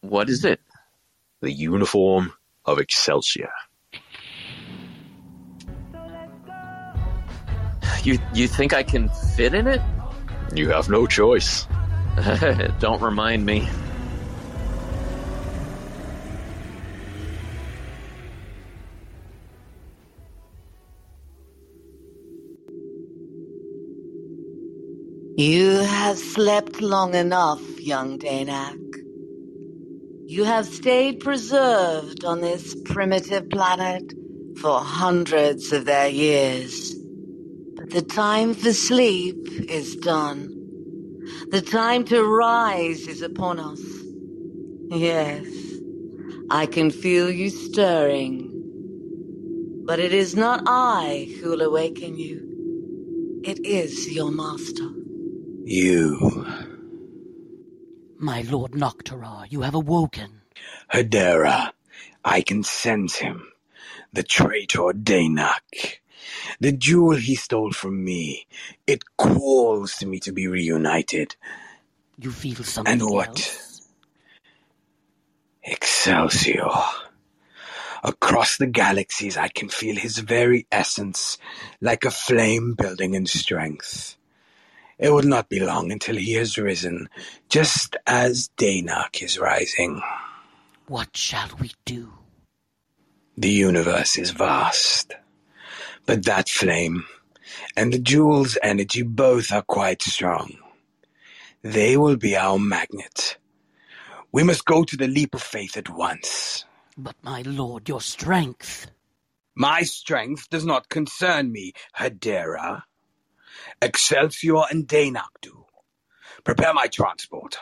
What is it? The uniform of Excelsior. You you think I can fit in it? You have no choice. Don't remind me. You have slept long enough, young Danak. You have stayed preserved on this primitive planet for hundreds of their years. But the time for sleep is done. The time to rise is upon us. Yes, I can feel you stirring. But it is not I who'll awaken you. It is your master. You, My Lord Nocterar, you have awoken. Hedera, I can sense him. The traitor Danak. The jewel he stole from me. It calls to me to be reunited. You feel something And what? else? Excelsior. Across the galaxies, I can feel his very essence, like a flame building in strength. It will not be long until he has risen, just as Danak is rising. What shall we do? The universe is vast. But that flame and the jewel's energy both are quite strong. They will be our magnet. We must go to the leap of faith at once. But my lord, your strength. My strength does not concern me, Hedera. Excelsior and Danak do. Prepare my transport.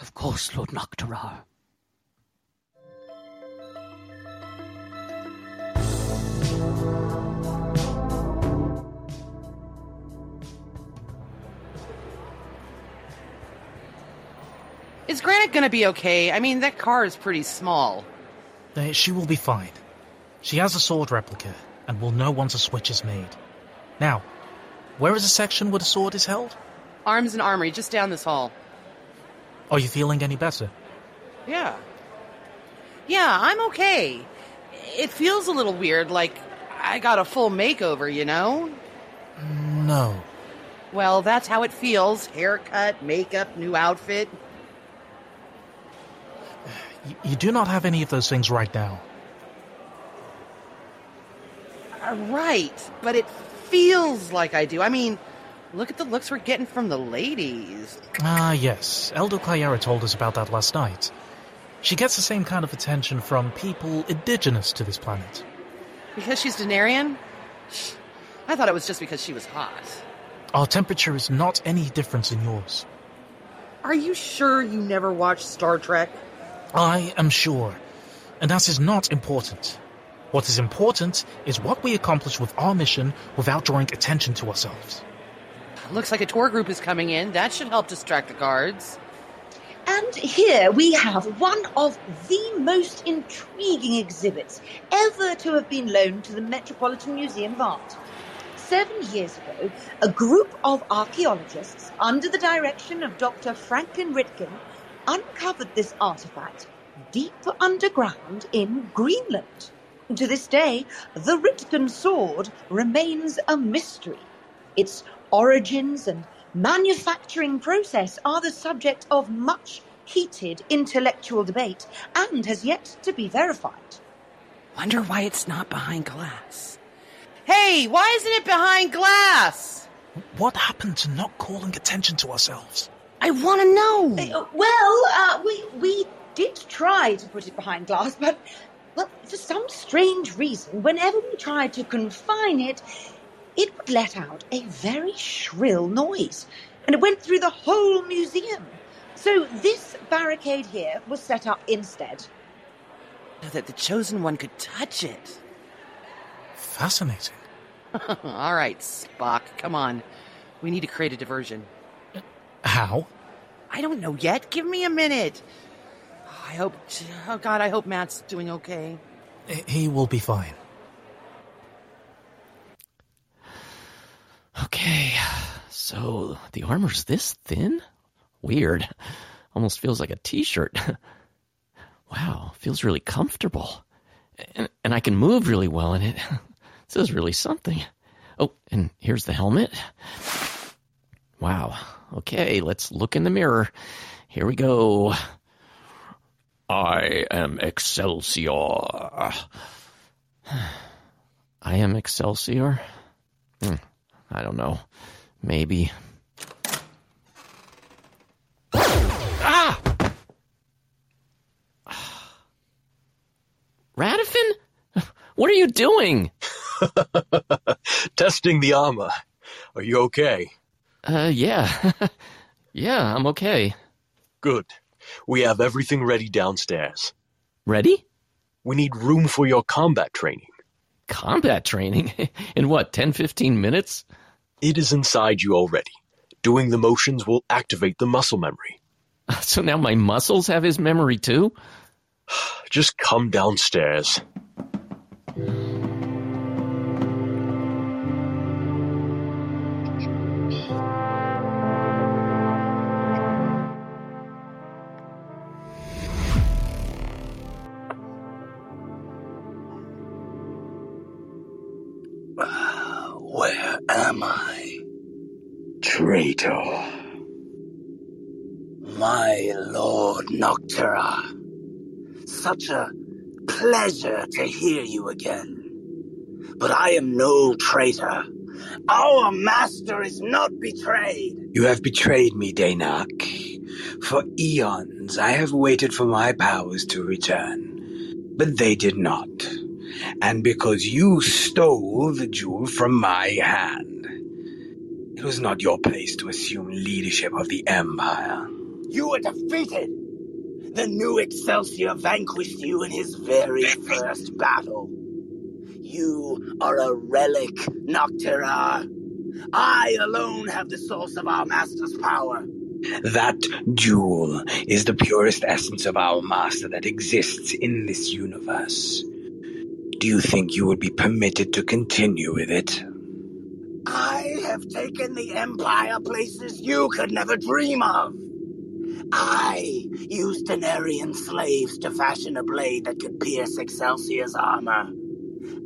Of course, Lord Nocterar. Is Granick gonna be okay? I mean, that car is pretty small. Uh, she will be fine. She has a sword replica and will know once a switch is made. Now, where is the section where the sword is held? Arms and armory, just down this hall. Are you feeling any better? Yeah. Yeah, I'm okay. It feels a little weird, like I got a full makeover, you know? No. Well, that's how it feels. Haircut, makeup, new outfit. You do not have any of those things right now. Uh, Right, but it feels like I do. I mean, look at the looks we're getting from the ladies. Ah, yes. Elder Clayera told us about that last night. She gets the same kind of attention from people indigenous to this planet. Because she's Denarian? I thought it was just because she was hot. Our temperature is not any different in yours. Are you sure you never watched Star Trek? I am sure. And that is not important. What is important is what we accomplish with our mission without drawing attention to ourselves. Looks like a tour group is coming in. That should help distract the guards. And here we have one of the most intriguing exhibits ever to have been loaned to the Metropolitan Museum of Art. Seven years ago, a group of archaeologists, under the direction of Dr. Franklin Ritkin, uncovered this artifact deep underground in Greenland. To this day, the Ritkin sword remains a mystery. Its origins and manufacturing process are the subject of much heated intellectual debate and has yet to be verified. Wonder why it's not behind glass. Hey, why isn't it behind glass? What happened to not calling attention to ourselves? I want to know. Uh, well, uh, we we did try to put it behind glass, but well, for some strange reason, whenever we tried to confine it, it would let out a very shrill noise, and it went through the whole museum. So this barricade here was set up instead. So that the chosen one could touch it. Fascinating. All right, Spock, come on. We need to create a diversion. How? I don't know yet. Give me a minute. I hope. Oh God, I hope Matt's doing okay. He will be fine. Okay, so the armor's this thin? Weird. Almost feels like a t shirt. Wow, feels really comfortable. And, and I can move really well in it. This is really something. Oh, and here's the helmet. Wow. Okay, let's look in the mirror. Here we go. I am Excelsior. I am Excelsior? Hmm, I don't know. Maybe. Ah! Radifin? What are you doing? Testing the armor. Are you okay? Uh, yeah. yeah, I'm okay. Good. We have everything ready downstairs. Ready? We need room for your combat training. Combat training? In what, 10, 15 minutes? It is inside you already. Doing the motions will activate the muscle memory. So now my muscles have his memory too? Just come downstairs. Traitor. My Lord Nocterar. Such a pleasure to hear you again. But I am no traitor. Our master is not betrayed. You have betrayed me, Danak. For eons I have waited for my powers to return, but they did not. And because you stole the jewel from my hand, it was not your place to assume leadership of the Empire. You were defeated. The new Excelsior vanquished you in his very first battle. You are a relic, Nocterar. I alone have the source of our master's power. That jewel is the purest essence of our master that exists in this universe. Do you think you would be permitted to continue with it? I have taken the Empire places you could never dream of. I used Denarian slaves to fashion a blade that could pierce Excelsior's armor.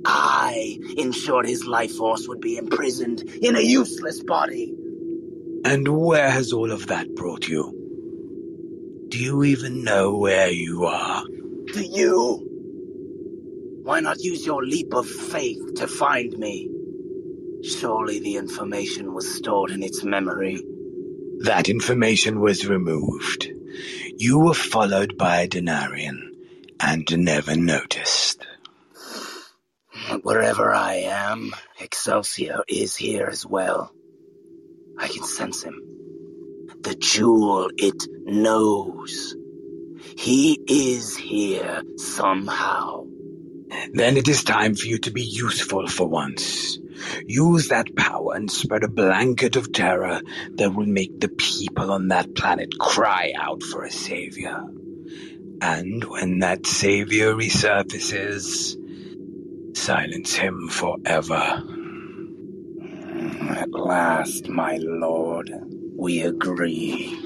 I ensured his life force would be imprisoned in a useless body. And where has all of that brought you? Do you even know where you are? Do you? Why not use your leap of faith to find me? Surely the information was stored in its memory. That information was removed. You were followed by a Denarian and never noticed. Wherever I am, Excelsior is here as well. I can sense him. The jewel it knows. He is here somehow. Then it is time for you to be useful for once. Use that power and spread a blanket of terror that will make the people on that planet cry out for a savior. And when that savior resurfaces, silence him forever. At last, my lord, we agree.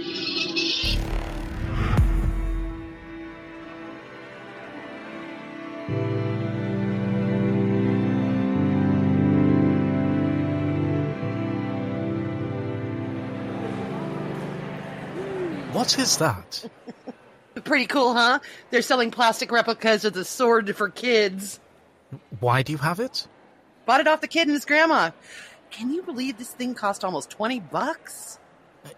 What is that? Pretty cool, huh? They're selling plastic replicas of the sword for kids. Why do you have it? Bought it off the kid and his grandma. Can you believe this thing cost almost 20 bucks?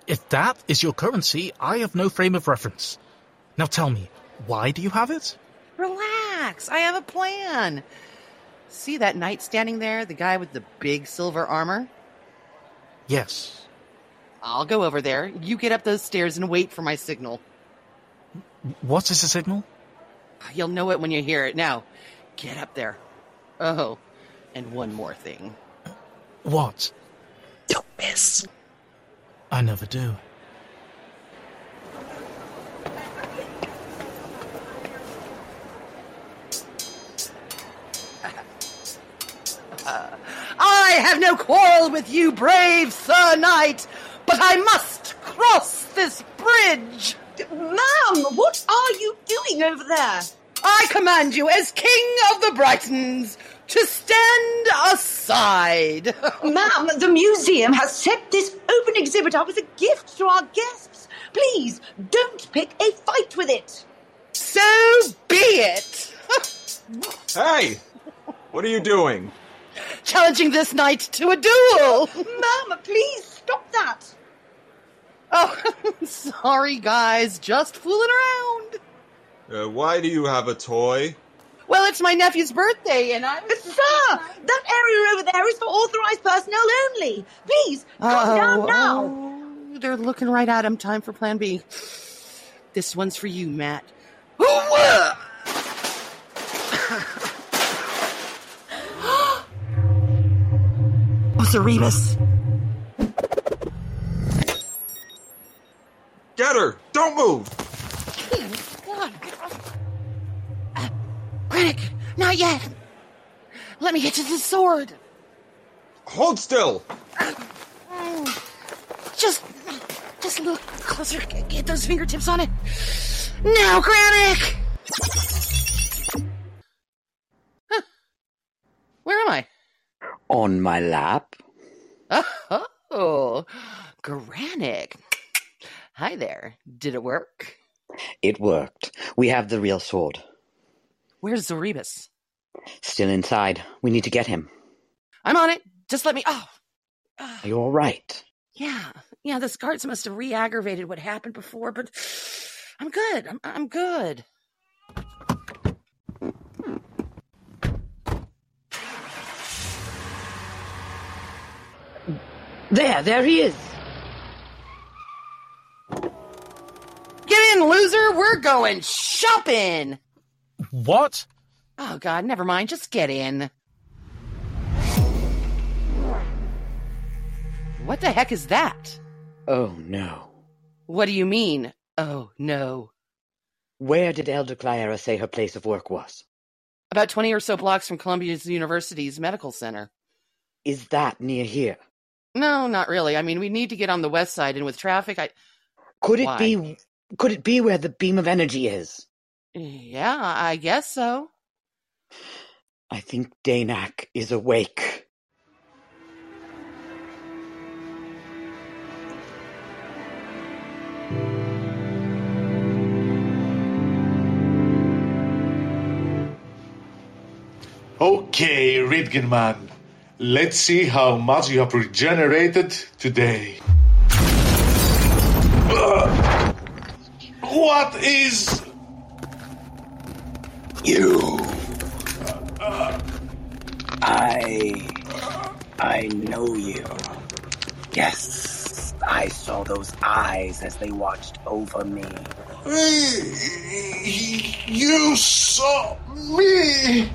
If that is your currency, I have no frame of reference. Now tell me, why do you have it? Relax, I have a plan. See that knight standing there, the guy with the big silver armor? Yes. I'll go over there. You get up those stairs and wait for my signal. What is the signal? You'll know it when you hear it. Now, get up there. Oh, and one more thing. What? Don't miss. I never do. I have no quarrel with you, brave Sir Knight, but I must cross this bridge. Ma'am, what are you doing over there? I command you, as King of the Britons, to stand aside. Ma'am, the museum has set this open exhibit up as a gift to our guests. Please, don't pick a fight with it. So be it. Hey! What are you doing? Challenging this knight to a duel. Ma'am, please stop that. Oh, sorry, guys. Just fooling around. Uh, why do you have a toy? Well, it's my nephew's birthday, and I. Sir, that area over there is for authorized personnel only. Please, calm down now. Oh, they're looking right at him. Time for Plan B. This one's for you, Matt. Oh, Get her! Don't move! Granick, uh, not yet. Let me get you the sword. Hold still! Mm. Just, just a little closer. Get those fingertips on it. Now, Granick. Huh. Where am I? On my lap. Oh, Granick. Hi there. Did it work? It worked. We have the real sword. Where's Zorebus? Still inside. We need to get him. I'm on it. Just let me. Oh, Are you all right? yeah, yeah. The guards must have re-aggravated what happened before, but I'm good. I'm, I'm good. There, there he is. In, loser. We're going shopping. What? Oh God, never mind. Just get in. What the heck is that? Oh no. What do you mean? Oh no. Where did Elder Clara say her place of work was? About 20 or so blocks from Columbia University's medical center. Is that near here? No, not really. I mean, we need to get on the west side, and with traffic, I. Could it Why? be could it be where the beam of energy is? Yeah, I guess so. I think Danak is awake. Okay, Ridgen man. Let's see how much you have regenerated today. Ugh. What is. You. I. I know you. Yes, I saw those eyes as they watched over me. You saw me!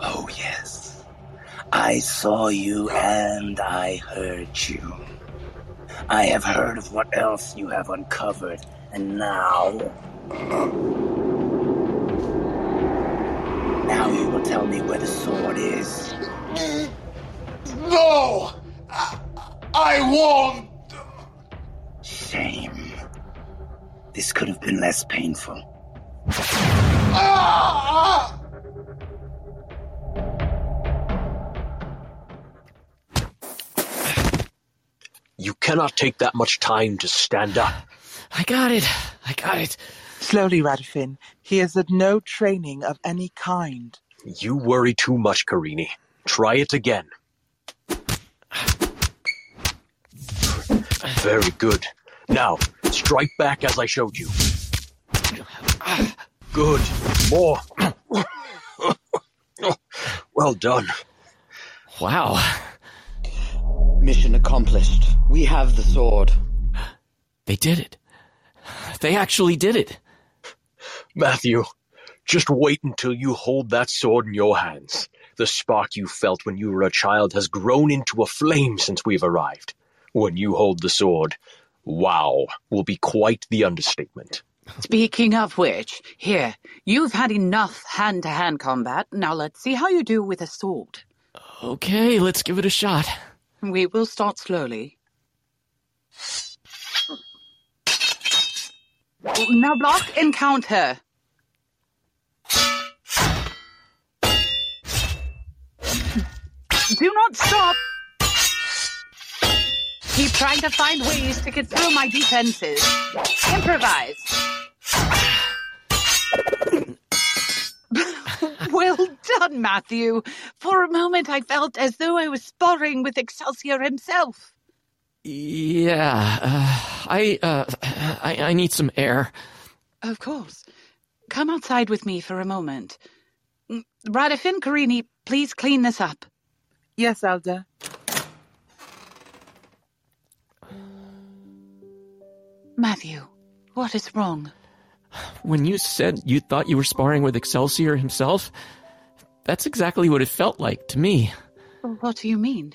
Oh, yes. I saw you and I heard you. I have heard of what else you have uncovered, and now. Now you will tell me where the sword is. No! I, I won't! Shame. This could have been less painful. Ah! You cannot take that much time to stand up. I got it. I got it. Slowly, Radifin. He has had no training of any kind. You worry too much, Karini. Try it again. Very good. Now, strike back as I showed you. Good. More. Well done. Wow. Mission accomplished. We have the sword. They did it. They actually did it. Matthew, just wait until you hold that sword in your hands. The spark you felt when you were a child has grown into a flame since we've arrived. When you hold the sword, wow will be quite the understatement. Speaking of which, here, you've had enough hand to hand combat. Now let's see how you do with a sword. Okay, let's give it a shot. We will start slowly. Now block and count her. Do not stop. Keep trying to find ways to get through my defenses. Improvise. well done, Matthew. For a moment, I felt as though I was sparring with Excelsior himself. Yeah, uh, I, uh, I, I need some air. Of course. Come outside with me for a moment. Mm, Radifin Karini, please clean this up. Yes, Elder. Matthew, what is wrong? When you said you thought you were sparring with Excelsior himself, that's exactly what it felt like to me. What do you mean?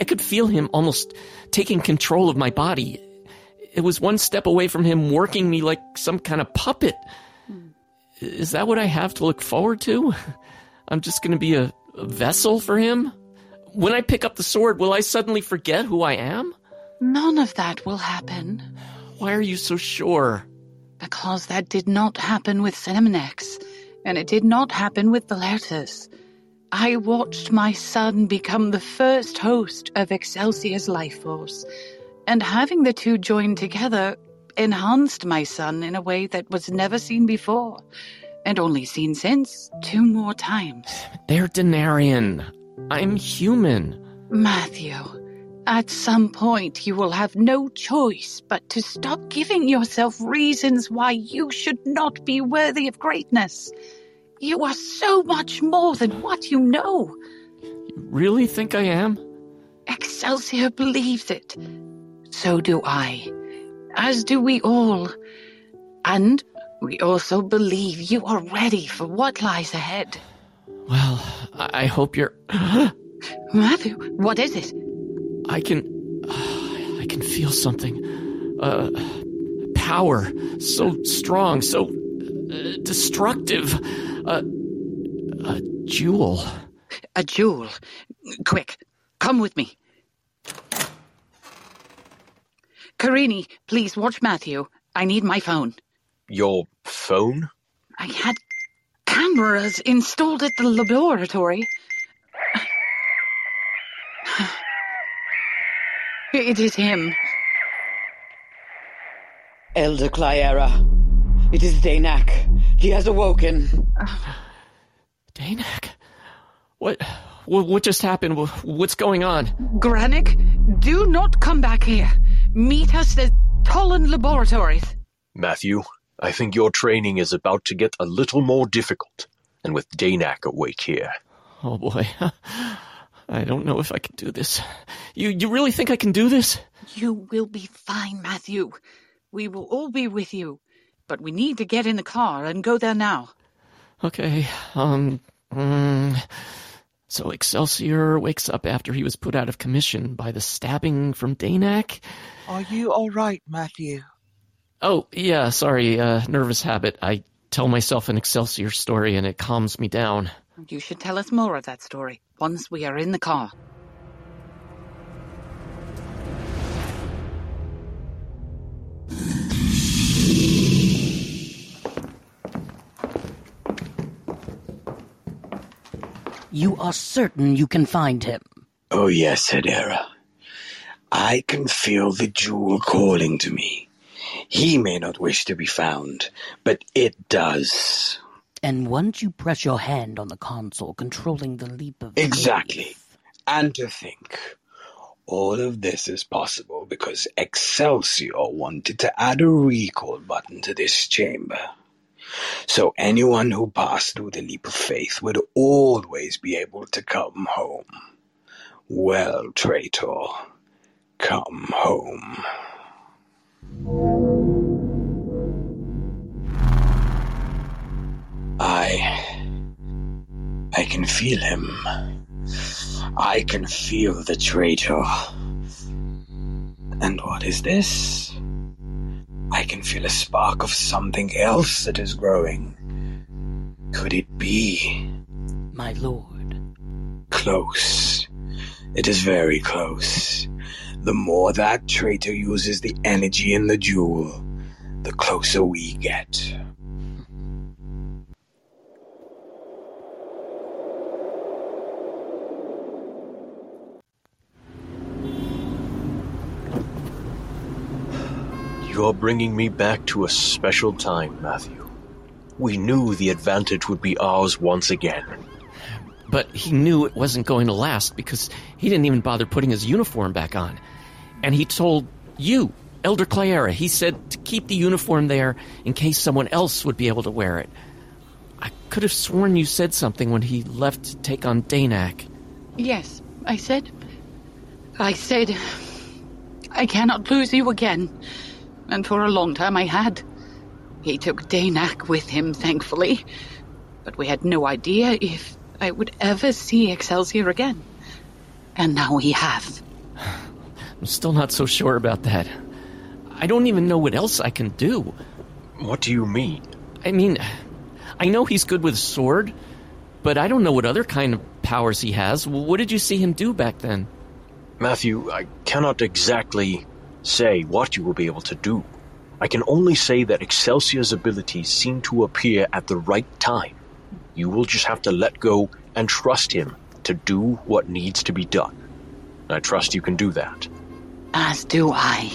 I could feel him almost taking control of my body. It was one step away from him working me like some kind of puppet. Is that what I have to look forward to? I'm just going to be a, a vessel for him? When I pick up the sword, will I suddenly forget who I am? None of that will happen. Why are you so sure? Because that did not happen with Cinemanex, and it did not happen with Valertus. I watched my son become the first host of Excelsior's life force, and having the two joined together enhanced my son in a way that was never seen before, and only seen since two more times. They're Denarian. I'm human. Matthew, at some point you will have no choice but to stop giving yourself reasons why you should not be worthy of greatness. You are so much more than what you know. You really think I am? Excelsior believes it. So do I. As do we all. And we also believe you are ready for what lies ahead. Well, I hope you're. Matthew, what is it? I can. I can feel something. Uh, power. So strong, so uh, destructive. Uh, a jewel. A jewel. Quick, come with me. Karini, please watch Matthew. I need my phone. Your phone? I had cameras installed at the laboratory. It is him. Elder Clyera. It is Danak. He has awoken. Danak? What, what? What just happened? What's going on? Granick, do not come back here. Meet us at Tolland Laboratories. Matthew, I think your training is about to get a little more difficult. And with Danak awake here. Oh boy. I don't know if I can do this. You you really think I can do this? You will be fine, Matthew. We will all be with you. But we need to get in the car and go there now. Okay. Um. mm, so Excelsior wakes up after he was put out of commission by the stabbing from Danak. Are you all right, Matthew? Oh yeah, sorry. Uh, nervous habit. I tell myself an Excelsior story and it calms me down. You should tell us more of that story once we are in the car. You are certain you can find him. Oh, yes, Hedera. I can feel the jewel calling to me. He may not wish to be found, but it does. And once you press your hand on the console controlling the leap of Exactly. And to think, all of this is possible because Excelsior wanted to add a recall button to this chamber. So anyone who passed through the leap of faith would always be able to come home. Well, traitor, come home. I. I can feel him. I can feel the traitor. And what is this? I can feel a spark of something else that is growing. Could it be? My lord. Close. It is very close. The more that traitor uses the energy in the jewel, the closer we get. You're bringing me back to a special time, Matthew. We knew the advantage would be ours once again. But he knew it wasn't going to last because he didn't even bother putting his uniform back on. And he told you, Elder Clara, he said to keep the uniform there in case someone else would be able to wear it. I could have sworn you said something when he left to take on Danak. Yes, I said. I said. I cannot lose you again. And for a long time I had. He took Danak with him, thankfully. But we had no idea if I would ever see Excelsior again. And now we have. I'm still not so sure about that. I don't even know what else I can do. What do you mean? I mean, I know he's good with sword, but I don't know what other kind of powers he has. What did you see him do back then? Matthew, I cannot exactly say what you will be able to do. I can only say that Excelsior's abilities seem to appear at the right time. You will just have to let go and trust him to do what needs to be done. I trust you can do that. As do I.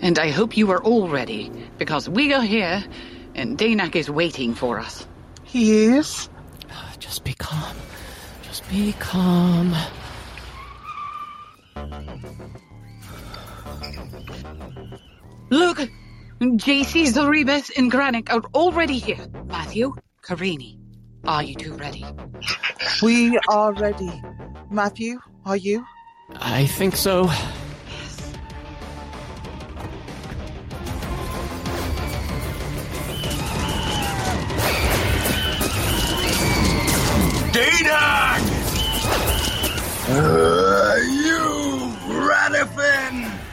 And I hope you are all ready, because we are here, and Danak is waiting for us. He is? Just be calm. Just be calm. Look! JC, Zoribes, and Granick are already here. Matthew, Karini, are you two ready? We are ready. Matthew, are you? I think so. Danak! Uh, you, Radifin!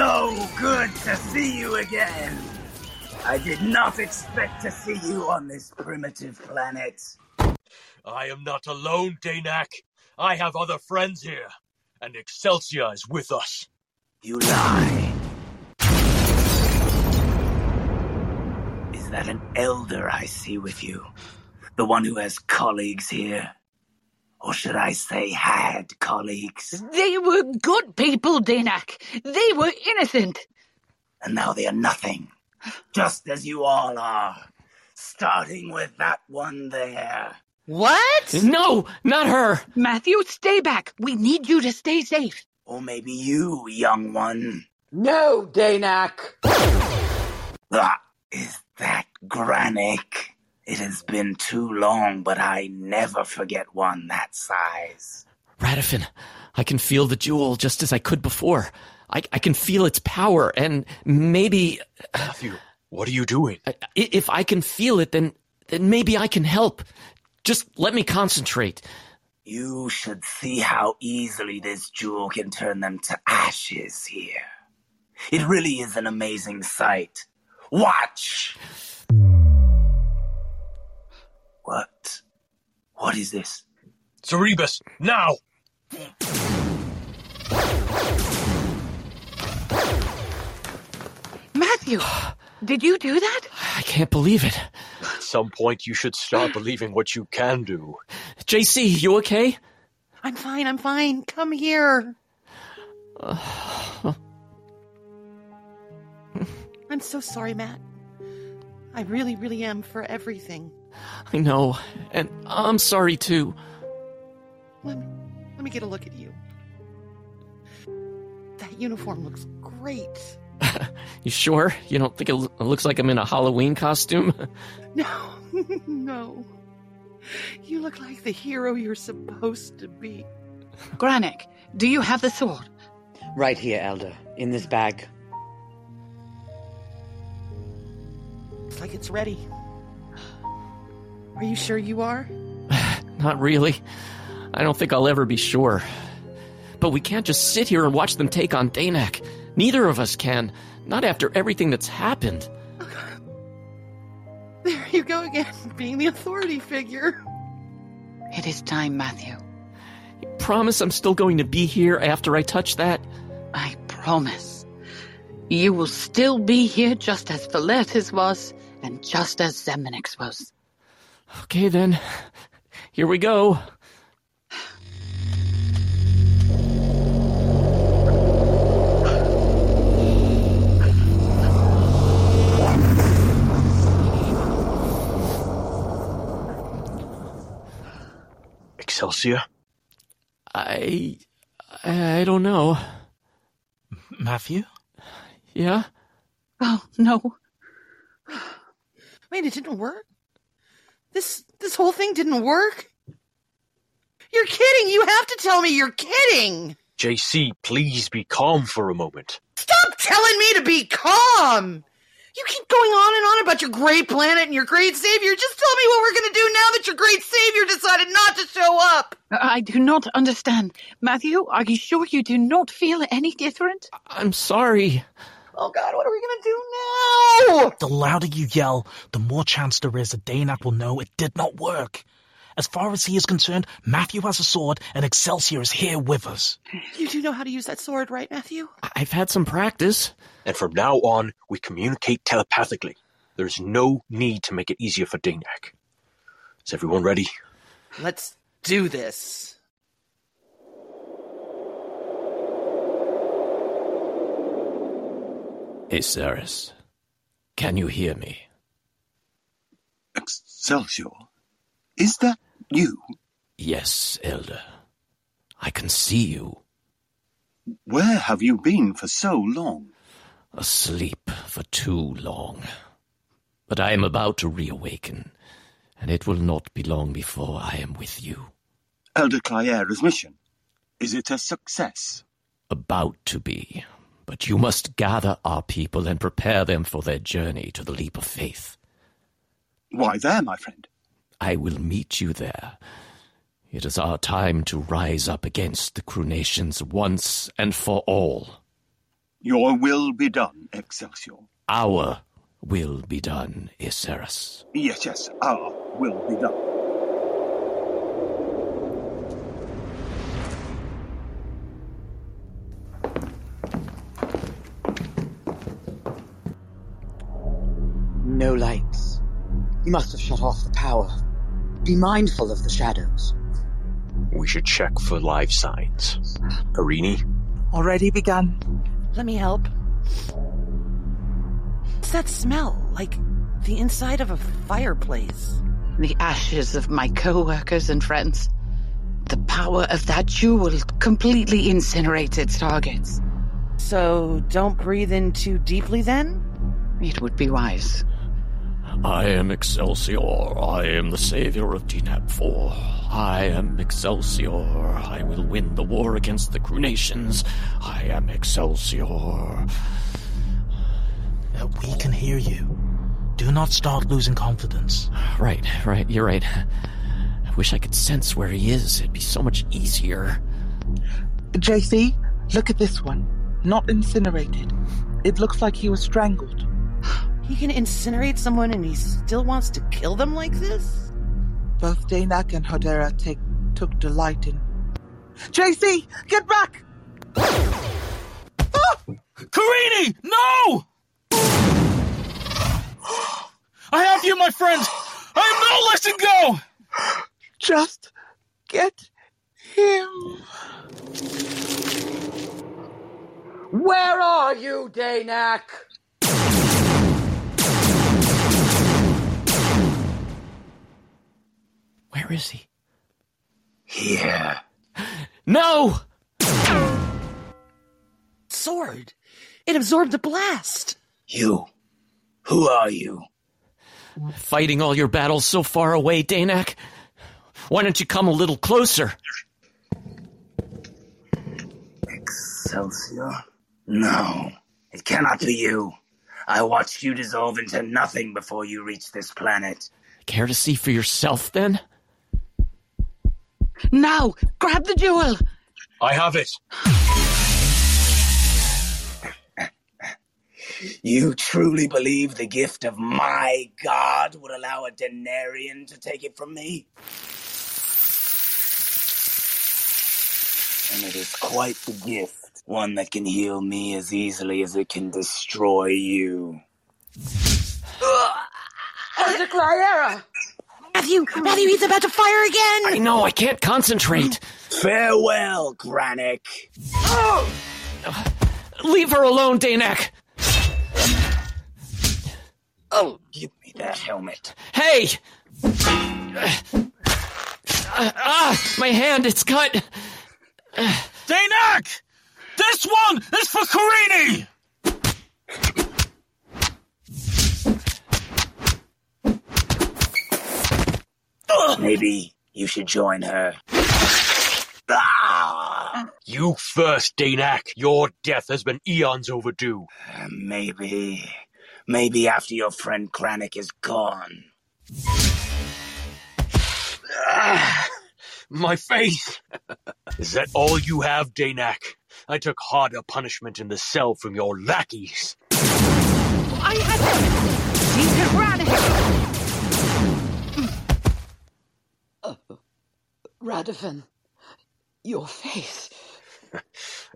So good to see you again. I did not expect to see you on this primitive planet. I am not alone, Danak. I have other friends here, and Excelsior is with us. You lie. Is that an elder I see with you? The one who has colleagues here? Or should I say had colleagues? They were good people, Danak. They were innocent. And now they are nothing. Just as you all are. Starting with that one there. What? No, not her. Matthew, stay back. We need you to stay safe. Or maybe you, young one. No, Danak. Ah, is that Granick? It has been too long, but I never forget one that size. Radifin, I can feel the jewel just as I could before. I, I can feel its power, and maybe. Matthew, what are you doing? If I can feel it, then, then maybe I can help. Just let me concentrate. You should see how easily this jewel can turn them to ashes here. It really is an amazing sight. Watch! What? What is this? Cerebus, now! Matthew, did you do that? I can't believe it. At some point, you should start believing what you can do. JC, you okay? I'm fine, I'm fine. Come here. I'm so sorry, Matt. I really, really am for everything. I know, and I'm sorry too. Let me, let me get a look at you. That uniform looks great. You sure? You don't think it lo- it looks like I'm in a Halloween costume? No, no. You look like the hero you're supposed to be. Granick, do you have the sword? Right here, Elder. In this bag. It's like it's ready. Are you sure you are? Not really. I don't think I'll ever be sure. But we can't just sit here and watch them take on Danak. Neither of us can. Not after everything that's happened. There you go again, being the authority figure. It is time, Matthew. You promise I'm still going to be here after I touch that? I promise. You will still be here just as Philetus was, and just as Zemenix was. Okay, then. Here we go. Excelsior? I. I don't know. Matthew? Yeah? Oh, no. I mean, it didn't work. This this whole thing didn't work? You're kidding! You have to tell me you're kidding! JC, please be calm for a moment. Stop telling me to be calm! You keep going on and on about your great planet and your great savior. Just tell me what we're gonna do now that your great savior decided not to show up! I do not understand. Matthew, are you sure you do not feel any different? I'm sorry. Oh god, what are we gonna do now? The louder you yell, the more chance there is that Danak will know it did not work. As far as he is concerned, Matthew has a sword and Excelsior is here with us. You do know how to use that sword, right, Matthew? I've had some practice. And from now on, we communicate telepathically. There's no need to make it easier for Danak. Is everyone ready? Let's do this. Aceris, can you hear me? Excelsior? Is that you? Yes, Elder. I can see you. Where have you been for so long? Asleep for too long. But I am about to reawaken, and it will not be long before I am with you. Elder Clyera's mission. Is it a success? About to be. But you must gather our people and prepare them for their journey to the leap of faith. Why there, my friend? I will meet you there. It is our time to rise up against the Crunations once and for all. Your will be done, Excelsior. Our will be done, Aceris. Yes, yes, our will be done. No lights. You must have shut off the power. Be mindful of the shadows. We should check for life signs. Karini? Already begun. Let me help. What's that smell? Like the inside of a fireplace. The ashes of my co-workers and friends. The power of that jewel completely incinerated targets. So don't breathe in too deeply then? It would be wise. I am Excelsior. I am the savior of Denab 4. I am Excelsior. I will win the war against the Crunations. I am Excelsior. Uh, we can hear you. Do not start losing confidence. Right, right, you're right. I wish I could sense where he is. It'd be so much easier. JC, look at this one. Not incinerated. It looks like he was strangled. He can incinerate someone and he still wants to kill them like this? Both Danak and Hodera take, took delight in. JC, get back! Ah! Karini! No! I have you, my friend! I am not letting go! Just get him. Where are you, Danak? Where is he? Here. No! Sword! It absorbed the blast! You. Who are you? Fighting all your battles so far away, Danak. Why don't you come a little closer? Excelsior? No. It cannot be you. I watched you dissolve into nothing before you reached this planet. Care to see for yourself, then? Now, grab the jewel! I have it. You truly believe the gift of my god would allow a Denarian to take it from me? And it is quite the gift. One that can heal me as easily as it can destroy you. Elder Clyera! Matthew! Matthew, he's about to fire again! I know, I can't concentrate. Farewell, Granick. Leave her alone, Danak. Oh, give me that helmet. Hey! Ah, ah, my hand, it's cut. Danak! This one is for Karini! Maybe you should join her. Ah! You first, Danak. Your death has been eons overdue. Maybe. Maybe after your friend Granick is gone. Ah, my face! Is that all you have, Danak? I took harder punishment in the cell from your lackeys. I had Deacon Rannick. Radifin, your face.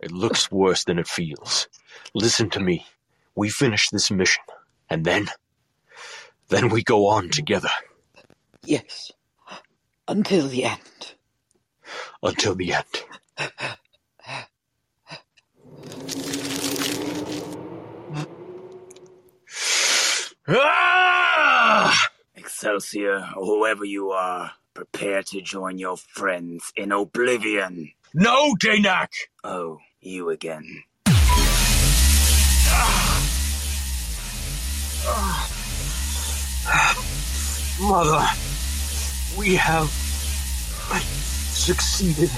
It looks worse than it feels. Listen to me. We finish this mission, and then. Then we go on together. Yes. Until the end. Until the end. Ah! Excelsior, or whoever you are, prepare to join your friends in oblivion. No, Danak! Oh, you again. Mother, we have succeeded.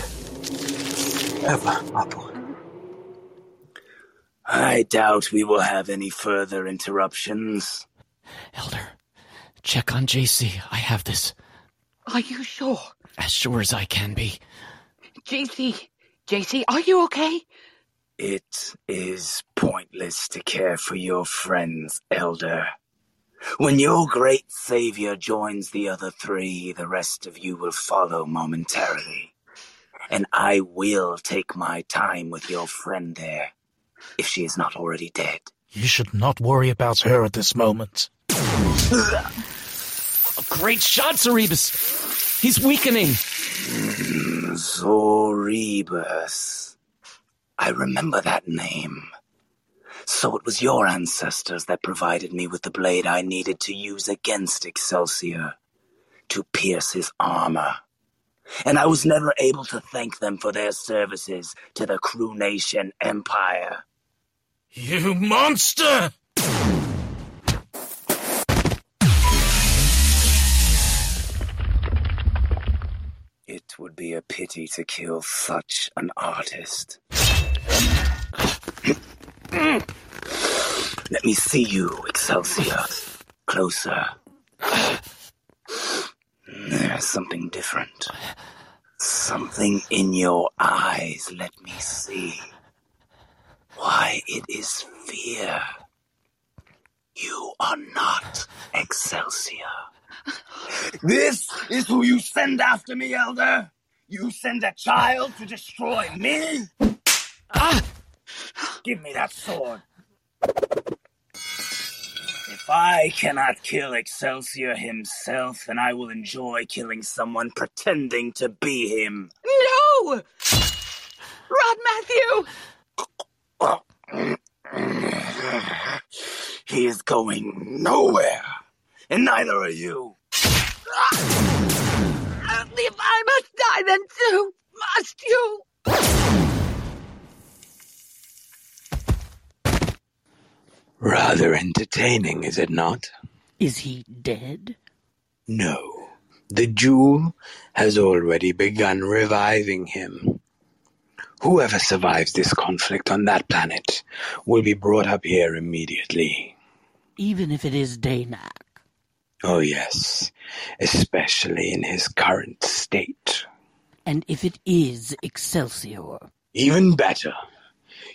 Ever, Apple. I doubt we will have any further interruptions. Elder, check on JC. I have this. Are you sure? As sure as I can be. JC, JC, are you okay? It is pointless to care for your friends, Elder. When your great savior joins the other three, the rest of you will follow momentarily. And I will take my time with your friend there, if she is not already dead. You should not worry about her at this moment. A great shot, Cerebus. He's weakening. Zoribus. I remember that name. So it was your ancestors that provided me with the blade I needed to use against Excelsior, to pierce his armor. And I was never able to thank them for their services to the Crunation Empire. You monster! It would be a pity to kill such an artist. Let me see you, Excelsior. Closer. There's something different. Something in your eyes. Let me see. Why, it is fear. You are not Excelsior. This is who you send after me, Elder? You send a child to destroy me? Ah! Give me that sword. If I cannot kill Excelsior himself, then I will enjoy killing someone pretending to be him. No! Rod Matthew! He is going nowhere, and neither are you. If I must die, then too must you. Rather entertaining, is it not? Is he dead? No. The jewel has already begun reviving him. Whoever survives this conflict on that planet will be brought up here immediately. Even if it is Danak. Oh, yes, especially in his current state. And if it is Excelsior. Even better.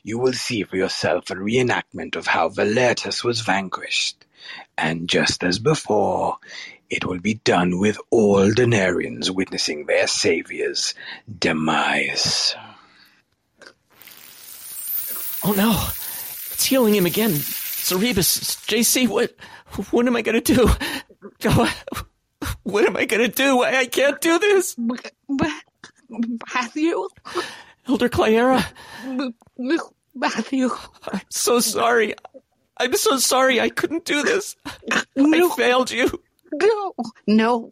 You will see for yourself a reenactment of how Valertus was vanquished. And just as before, it will be done with all Denarians witnessing their savior's demise. Oh no! It's healing him again. Cerebus, JC, what, what am I gonna do? What am I gonna do? I, I can't do this! Matthew? Elder Clara, Matthew. I'm so sorry. I'm so sorry I couldn't do this. I failed you. No, no,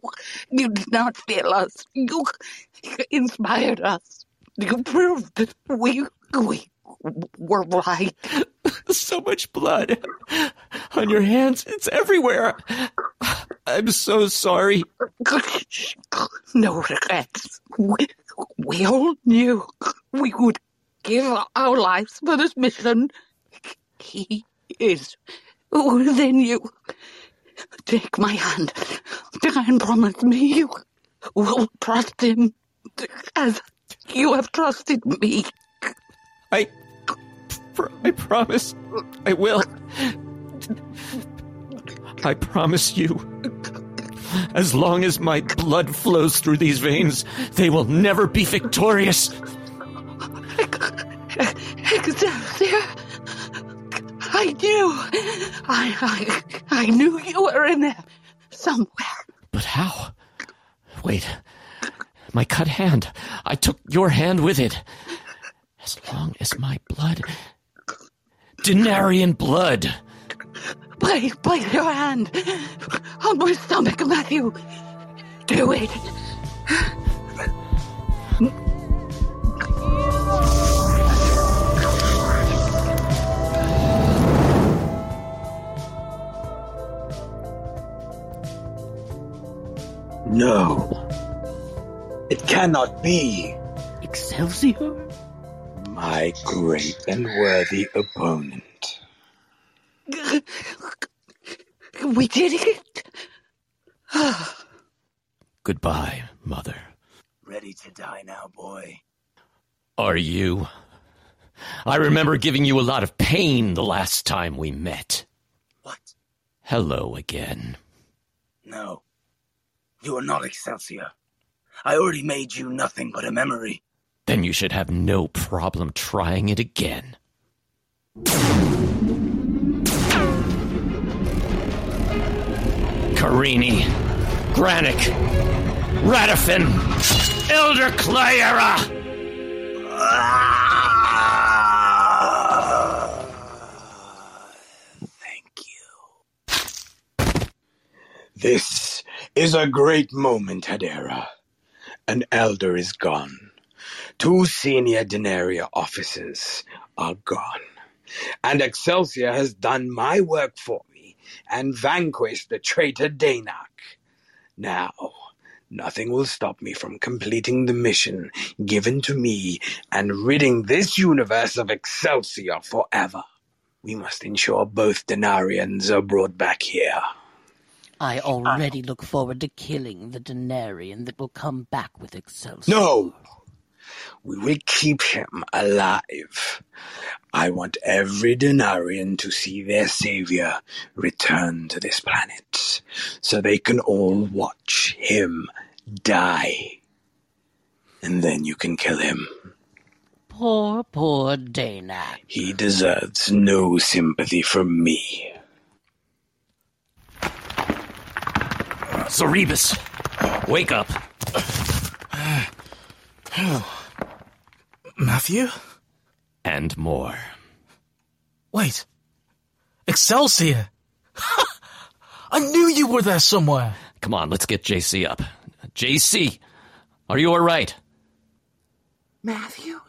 you did not fail us. You inspired us. You proved that we, we were right. so much blood on your hands. It's everywhere. I'm so sorry. No regrets. We, we all knew we would give our lives for this mission. He is within you. Take my hand and promise me you will trust him as you have trusted me. I, I promise I will. I promise you. As long as my blood flows through these veins, they will never be victorious. Excelsior! I knew! I, I, I knew you were in there somewhere. But how? Wait. My cut hand. I took your hand with it. As long as my blood. Denarian blood. Place, place your hand on my stomach, Matthew. Do it. No. It cannot be. Excelsior? My great and worthy opponent. We did it. Goodbye, Mother. Ready to die now, boy. Are you? I remember giving you a lot of pain the last time we met. What? Hello again. No. You are not Excelsior. I already made you nothing but a memory. Then you should have no problem trying it again. Karini, Granick, Radifin, Elder Clara! Thank you. This is a great moment, Hadera. An elder is gone. Two senior Denaria officers are gone. And Excelsior has done my work for and vanquished the traitor Danak. Now, nothing will stop me from completing the mission given to me and ridding this universe of Excelsior forever. We must ensure both Denarians are brought back here. I already look forward to killing the Denarian that will come back with Excelsior. No! We will keep him alive. I want every Denarian to see their savior return to this planet, so they can all watch him die. And then you can kill him. Poor, poor Danak. He deserves no sympathy from me. Cerebus, wake up. Matthew? And more. Wait. Excelsior! I knew you were there somewhere. Come on, let's get JC up. JC, are you alright? Matthew,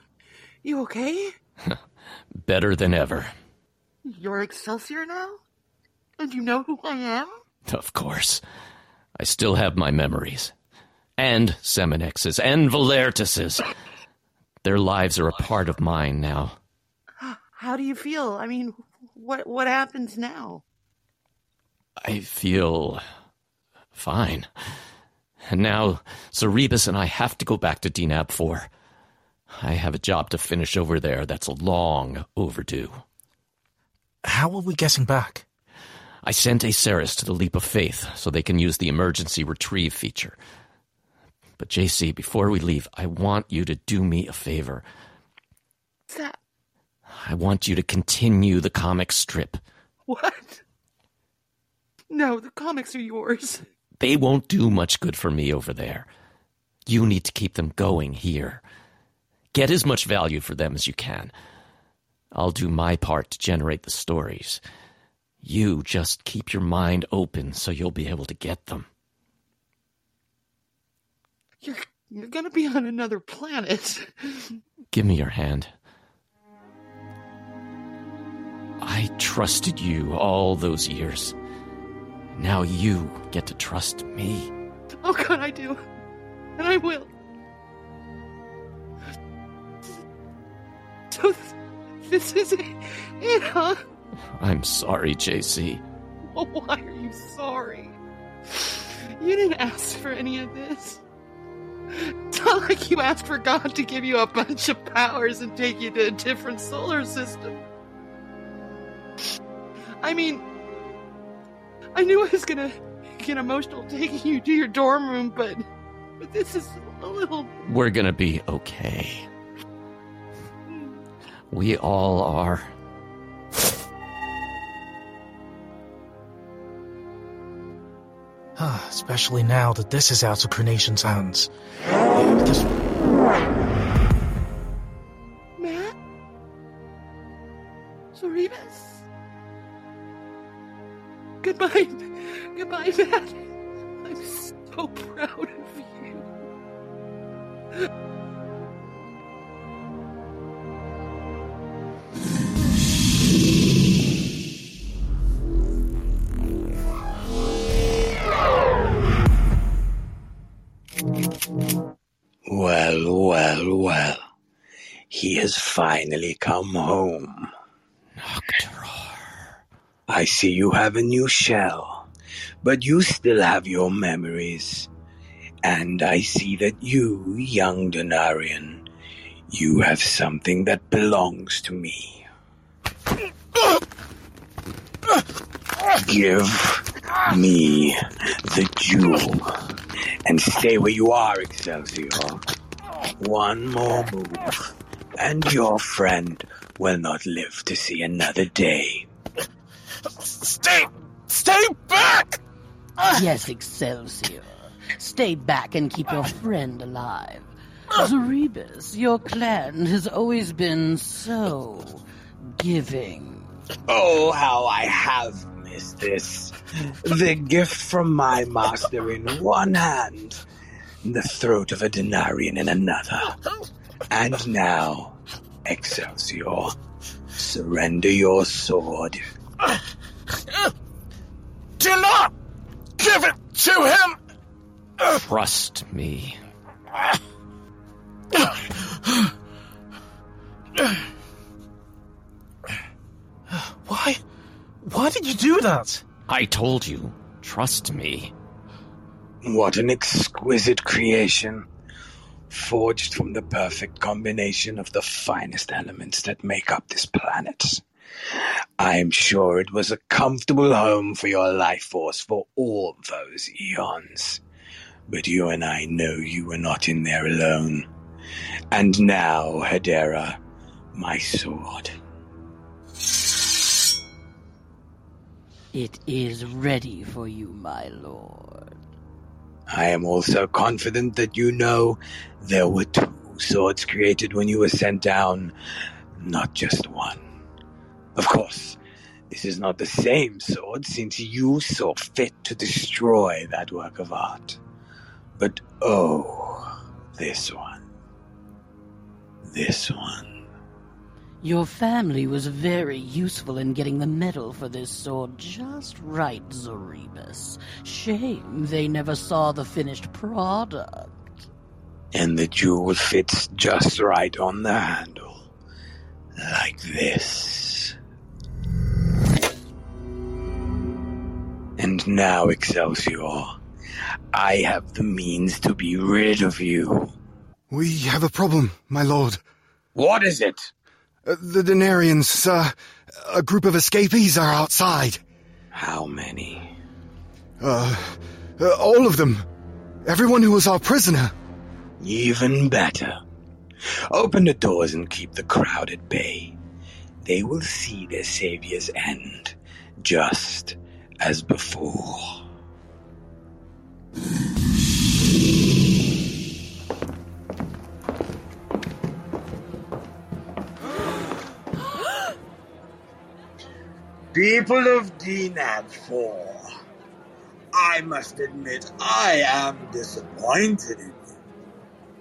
you okay? Better than ever. You're Excelsior now? And you know who I am? Of course. I still have my memories. And Seminex's and Valertus's. Their lives are a part of mine now. How do you feel? I mean, what what happens now? I feel fine. And now Cerebus and I have to go back to Denab 4. I have a job to finish over there that's long overdue. How are we getting back? I sent Aceris to the Leap of Faith so they can use the emergency retrieve feature. But JC, before we leave, I want you to do me a favor. What's that? I want you to continue the comic strip. What? No, the comics are yours. They won't do much good for me over there. You need to keep them going here. Get as much value for them as you can. I'll do my part to generate the stories. You just keep your mind open so you'll be able to get them. You're you're gonna be on another planet. Give me your hand. I trusted you all those years. Now you get to trust me. Oh God, I do, and I will. So th- this is it, it, huh? I'm sorry, JC. Well, why are you sorry? You didn't ask for any of this. Not like you asked for God to give you a bunch of powers and take you to a different solar system. I mean, I knew I was gonna get emotional taking you to your dorm room, but but this is a little. We're gonna be okay. We all are. Ah, especially now that this is out of Crunation's hands. This- Matt? Zoribus? Goodbye. Goodbye, Matt. I'm so proud of you. Well, well, well. He has finally come home. I see you have a new shell, but you still have your memories. And I see that you, young Denarian, you have something that belongs to me. Give me the jewel and stay where you are, Excelsior. One more move, and your friend will not live to see another day. Stay! Stay back! Yes, Excelsior. Stay back and keep your friend alive. Zoribus, your clan has always been so giving. Oh, how I have missed this. The gift from my master in one hand, the throat of a denarian in another. And now, Excelsior, surrender your sword. Do not give it to him! Trust me. Why did you do that? I told you. Trust me. What an exquisite creation, forged from the perfect combination of the finest elements that make up this planet. I'm sure it was a comfortable home for your life force for all those eons. But you and I know you were not in there alone. And now, Hedera, my sword. It is ready for you, my lord. I am also confident that you know there were two swords created when you were sent down, not just one. Of course, this is not the same sword since you saw fit to destroy that work of art. But oh, this one. This one. Your family was very useful in getting the medal for this sword just right, Zoribus. Shame they never saw the finished product. And the jewel fits just right on the handle. Like this. And now, Excelsior, I have the means to be rid of you. We have a problem, my lord. What is it? Uh, the Denarians, sir. A group of escapees are outside. How many? Uh, uh, all of them. Everyone who was our prisoner. Even better. Open the doors and keep the crowd at bay. They will see their savior's end, just as before. People of Denab 4, I must admit I am disappointed in you.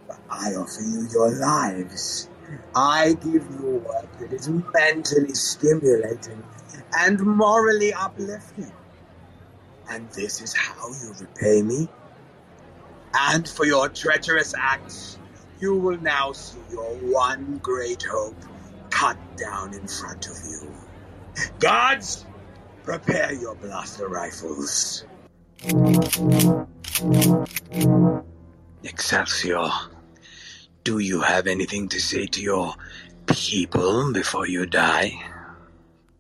But I offer you your lives. I give you work that is mentally stimulating and morally uplifting. And this is how you repay me? And for your treacherous acts, you will now see your one great hope cut down in front of you. Guards, prepare your blaster rifles. Excelsior, do you have anything to say to your people before you die?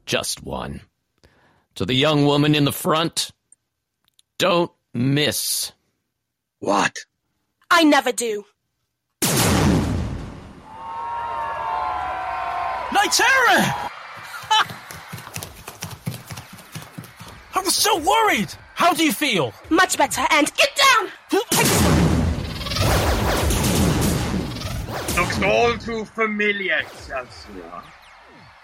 Just one. To the young woman in the front, don't miss. What? I never do. Nitera! I was so worried! How do you feel? Much better, and get down! Looks all too familiar, Excelsior.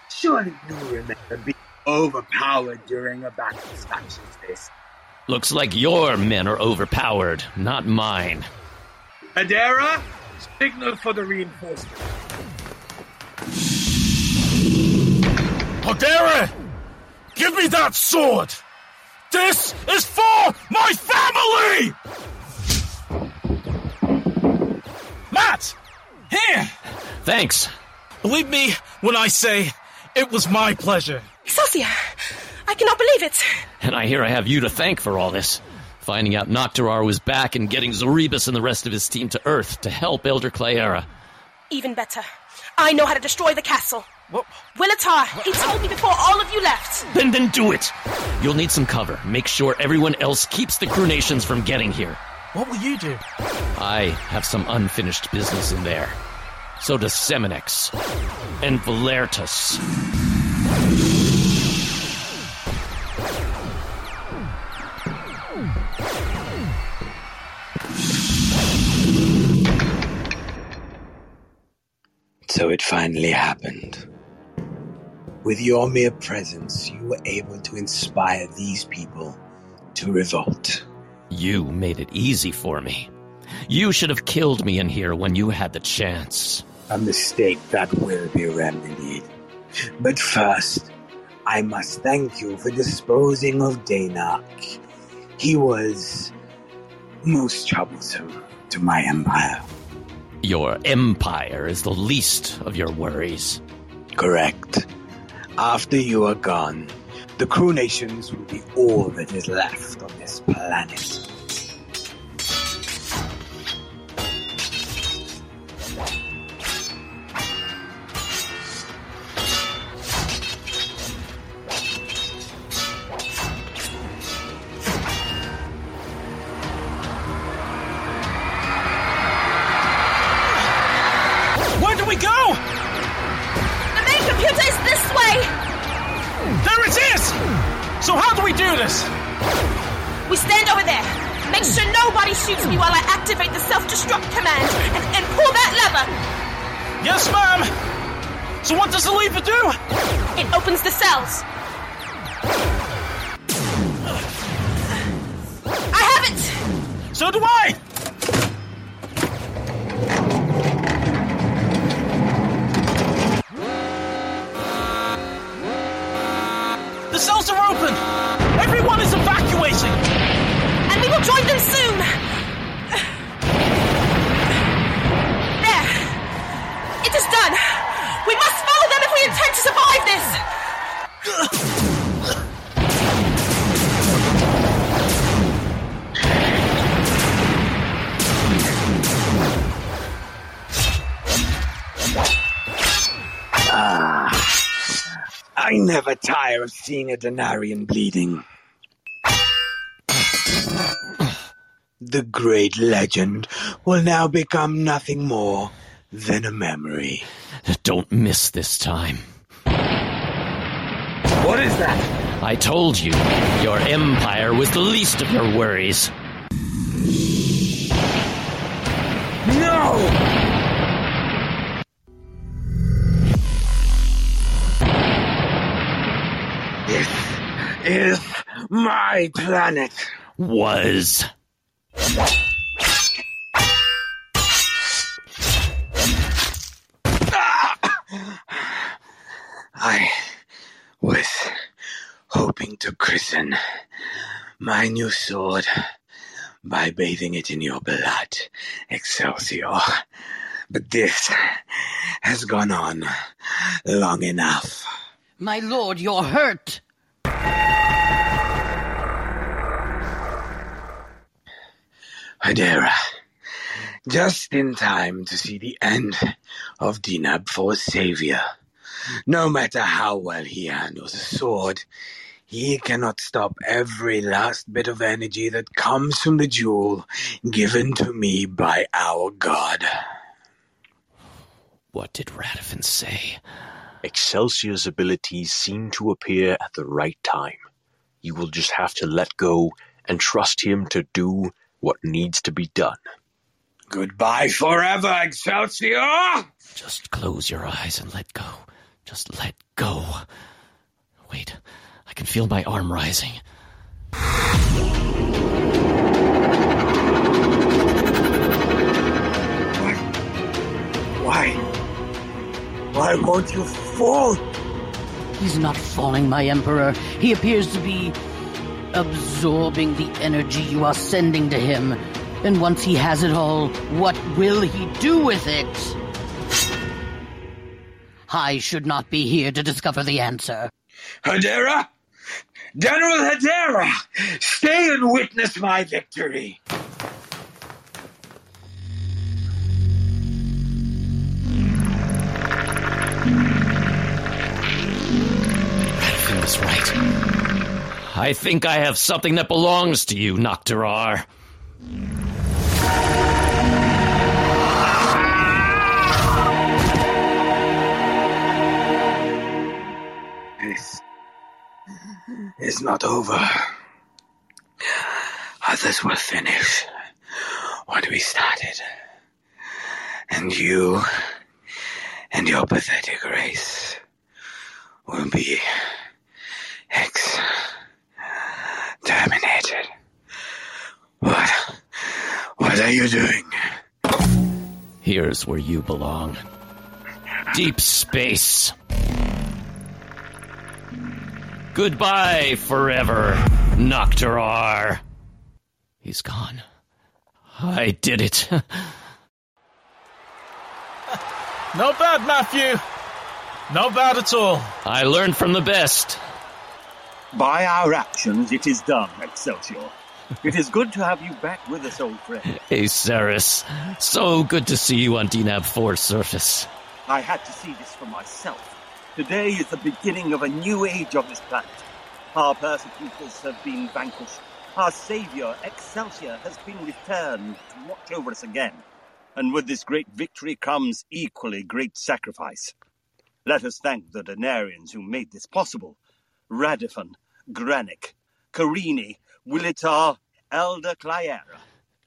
Surely you remember being overpowered during a battle such as this. Looks like your men are overpowered, not mine. Adara, signal for the reinforcement. Hodera! Give me that sword! This is for my family! Matt! Here! Thanks. Believe me when I say it was my pleasure. Excelsior! I cannot believe it! And I hear I have you to thank for all this. Finding out Nocterar was back and getting Zoribus and the rest of his team to Earth to help Elder Clayera. Even better. I know how to destroy the castle. What? Willitar, he told me before all of you left. Then then do it! You'll need some cover. Make sure everyone else keeps the Crunations from getting here. What will you do? I have some unfinished business in there. So does Seminex. And Valertus. So it finally happened. With your mere presence, you were able to inspire these people to revolt. You made it easy for me. You should have killed me in here when you had the chance. A mistake that will be remedied. But first, I must thank you for disposing of Danak. He was most troublesome to my empire. Your empire is the least of your worries. Correct. After you are gone, the Crunations will be all that is left on this planet. Never tire of seeing a Denarian bleeding. The great legend will now become nothing more than a memory. Don't miss this time. What is that? I told you, your empire was the least of your worries. No! Is my planet. Was. Ah! I was hoping to christen my new sword by bathing it in your blood, Excelsior. But this has gone on long enough. My lord, you're hurt. Hedera, just in time to see the end of Denab 4's savior. No matter how well he handles a sword, he cannot stop every last bit of energy that comes from the jewel given to me by our god. What did Radifin say? Excelsior's abilities seem to appear at the right time. You will just have to let go and trust him to do what needs to be done. Goodbye forever, Excelsior! Just close your eyes and let go. Just let go. Wait, I can feel my arm rising. Why? Why won't you fall? He's not falling, my Emperor. He appears to be absorbing the energy you are sending to him. And once he has it all, what will he do with it? I should not be here to discover the answer. Hedera? General Hedera! Stay and witness my victory! I think I have something that belongs to you, Nocterar. This is not over. Others will finish what we started. And you and your pathetic race will be exterminated. What? What are you doing? Here's where you belong. Deep space. Goodbye forever, Nocterar. He's gone. I did it. Not bad, Matthew. Not bad at all. I learned from the best. By our actions, it is done, Excelsior. It is good to have you back with us, old friend. Hey, Ceres. So good to see you on Denab 4's surface. I had to see this for myself. Today is the beginning of a new age on this planet. Our persecutors have been vanquished. Our savior, Excelsior, has been returned to watch over us again. And with this great victory comes equally great sacrifice. Let us thank the Denarians who made this possible. Radifin, Granick, Karini, Willitar, Elder Clyera.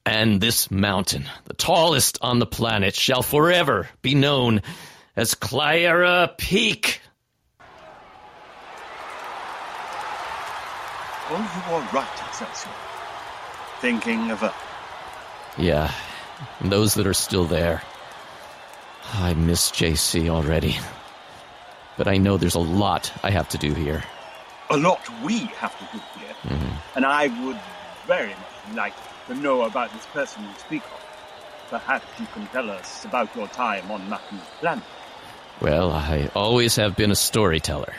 And this mountain, the tallest on the planet, shall forever be known as Clyera Peak. Oh, you are right, Excelsior. Thinking of her. Yeah, and those that are still there. I miss JC already. But I know there's a lot I have to do here. A lot we have to do here. Mhm. And I would very much like to know about this person you speak of. Perhaps you can tell us about your time on Matthew's planet. Well, I always have been a storyteller.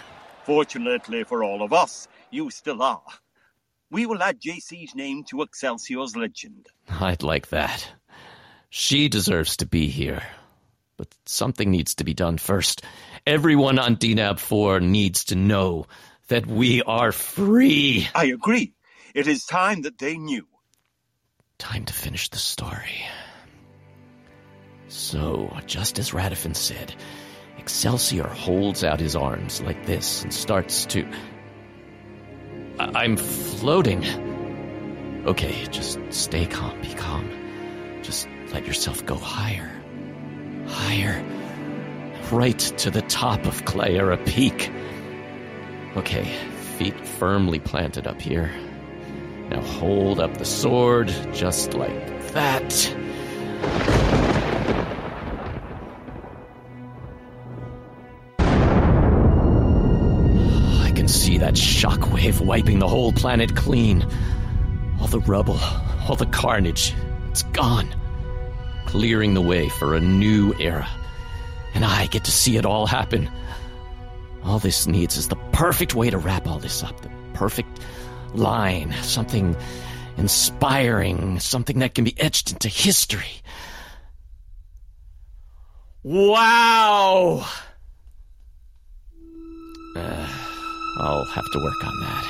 Fortunately for all of us, you still are. We will add JC's name to Excelsior's legend. I'd like that. She deserves to be here. But something needs to be done first. Everyone on Denab 4 needs to know that we are free. I agree. It is time that they knew. Time to finish the story. So, just as Radifin said, Excelsior holds out his arms like this and starts to. I- I'm floating. Okay, just stay calm, be calm. Just let yourself go higher. Higher. Right to the top of Clayera Peak. Okay, feet firmly planted up here. Now hold up the sword just like that. I can see that shockwave wiping the whole planet clean. All the rubble, all the carnage, it's gone. Clearing the way for a new era. And I get to see it all happen. All this needs is the perfect way to wrap all this up. The perfect line. Something inspiring. Something that can be etched into history. Wow! Uh, I'll have to work on that.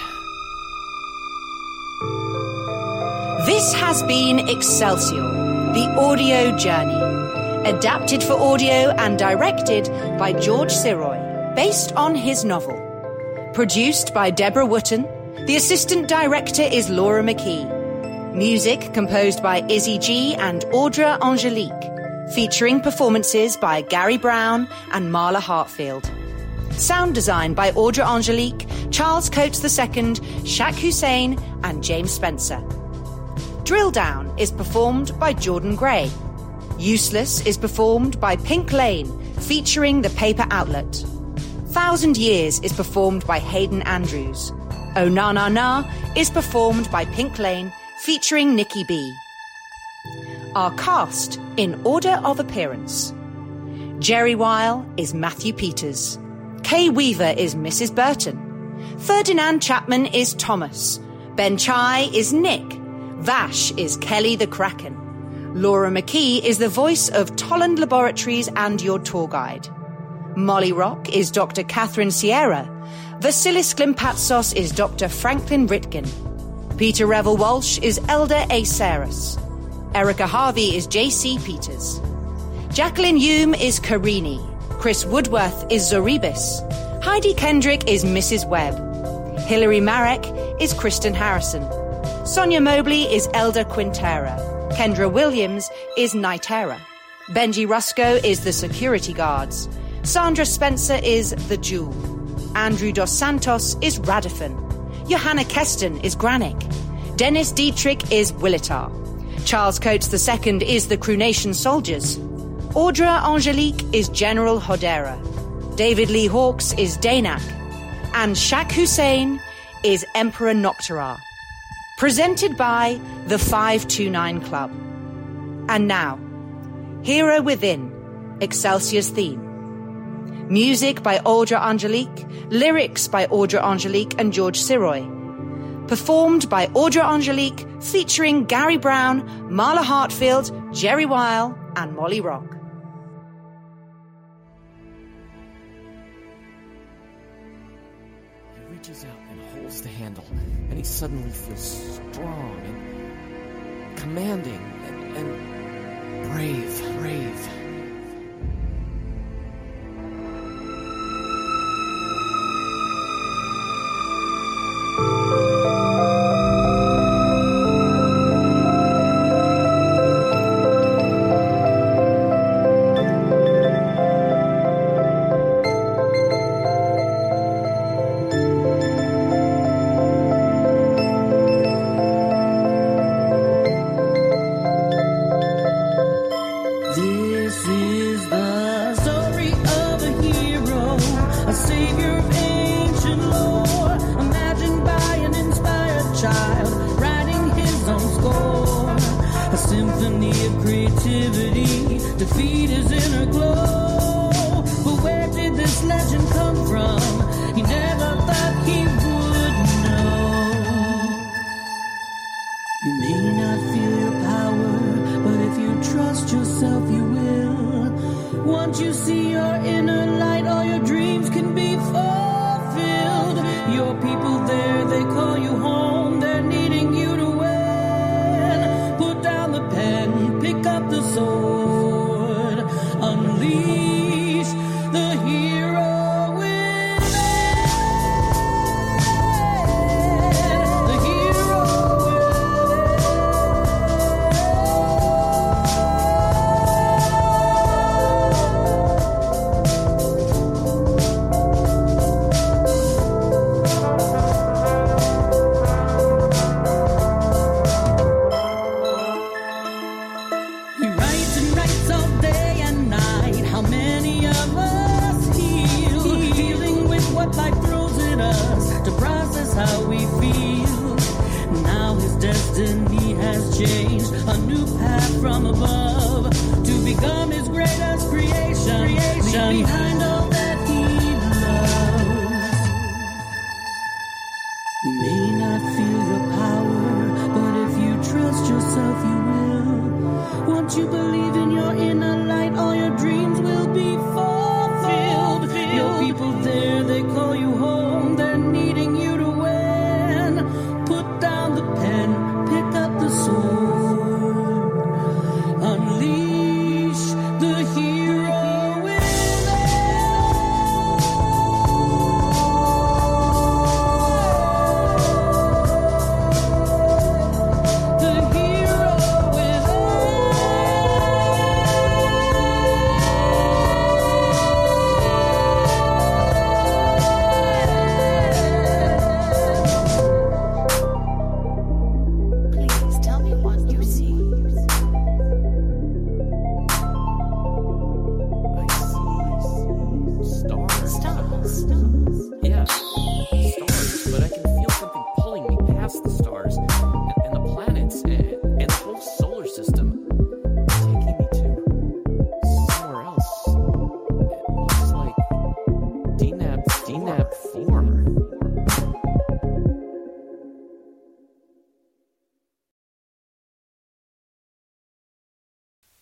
This has been Excelsior, the audio journey. Adapted for audio and directed by George Sirois, based on his novel. Produced by Debra Wootton. The assistant director is Laura McKee. Music composed by Izzie G and Audra Angelique. Featuring performances by Gary Brown and Marla Hartfield. Sound design by Audra Angelique, Charles Coates II, Shak Hussain, and James Spencer. Drill Down is performed by Jordan Gray. Useless is performed by Pink Lane, featuring the paper outlet. Thousand Years is performed by Hayden Andrews. Oh Na Na Na is performed by Pink Lane, featuring Nikki B. Our cast in order of appearance. Jerry Weil is Matthew Peters. Kay Weaver is Mrs. Burton. Ferdinand Chapman is Thomas. Ben Chai is Nick. Vash is Kelly the Kraken. Laura McKee is the voice of Tolland Laboratories and your tour guide. Molly Rock is Dr. Catherine Sierra. Vasilis Klimpatsos is Dr. Franklin Ritkin. Peter Revel Walsh is Elder A. Saris. Erika Harvey is J.C. Peters. Jacqueline Hume is Karini. Chris Woodworth is Zoribus. Heidi Kendrick is Mrs. Webb. Hilary Marek is Kristen Harrison. Sonia Mobley is Elder Quintera. Kendra Williams is Nitera. Benji Rusco is the security guards. Sandra Spencer is the Jewel. Andrew Dos Santos is Radifin. Johanna Keston is Granick. Dennis Dietrich is Willitar. Charles Coates II is the Crunation Soldiers. Audra Angelique is General Hodera. David Lee Hawks is Danak. And Shak Hussain is Emperor Nocterar. Presented by the 529 Club. And now, Hero Within, Excelsior's theme. Music by Audra Angelique, lyrics by Audra Angelique and George Sirois. Performed by Audra Angelique, featuring Gary Brown, Marla Hartfield, Jerry Weil, and Molly Rock. He reaches out and holds the handle, and he suddenly feels strong and commanding and, and brave, brave.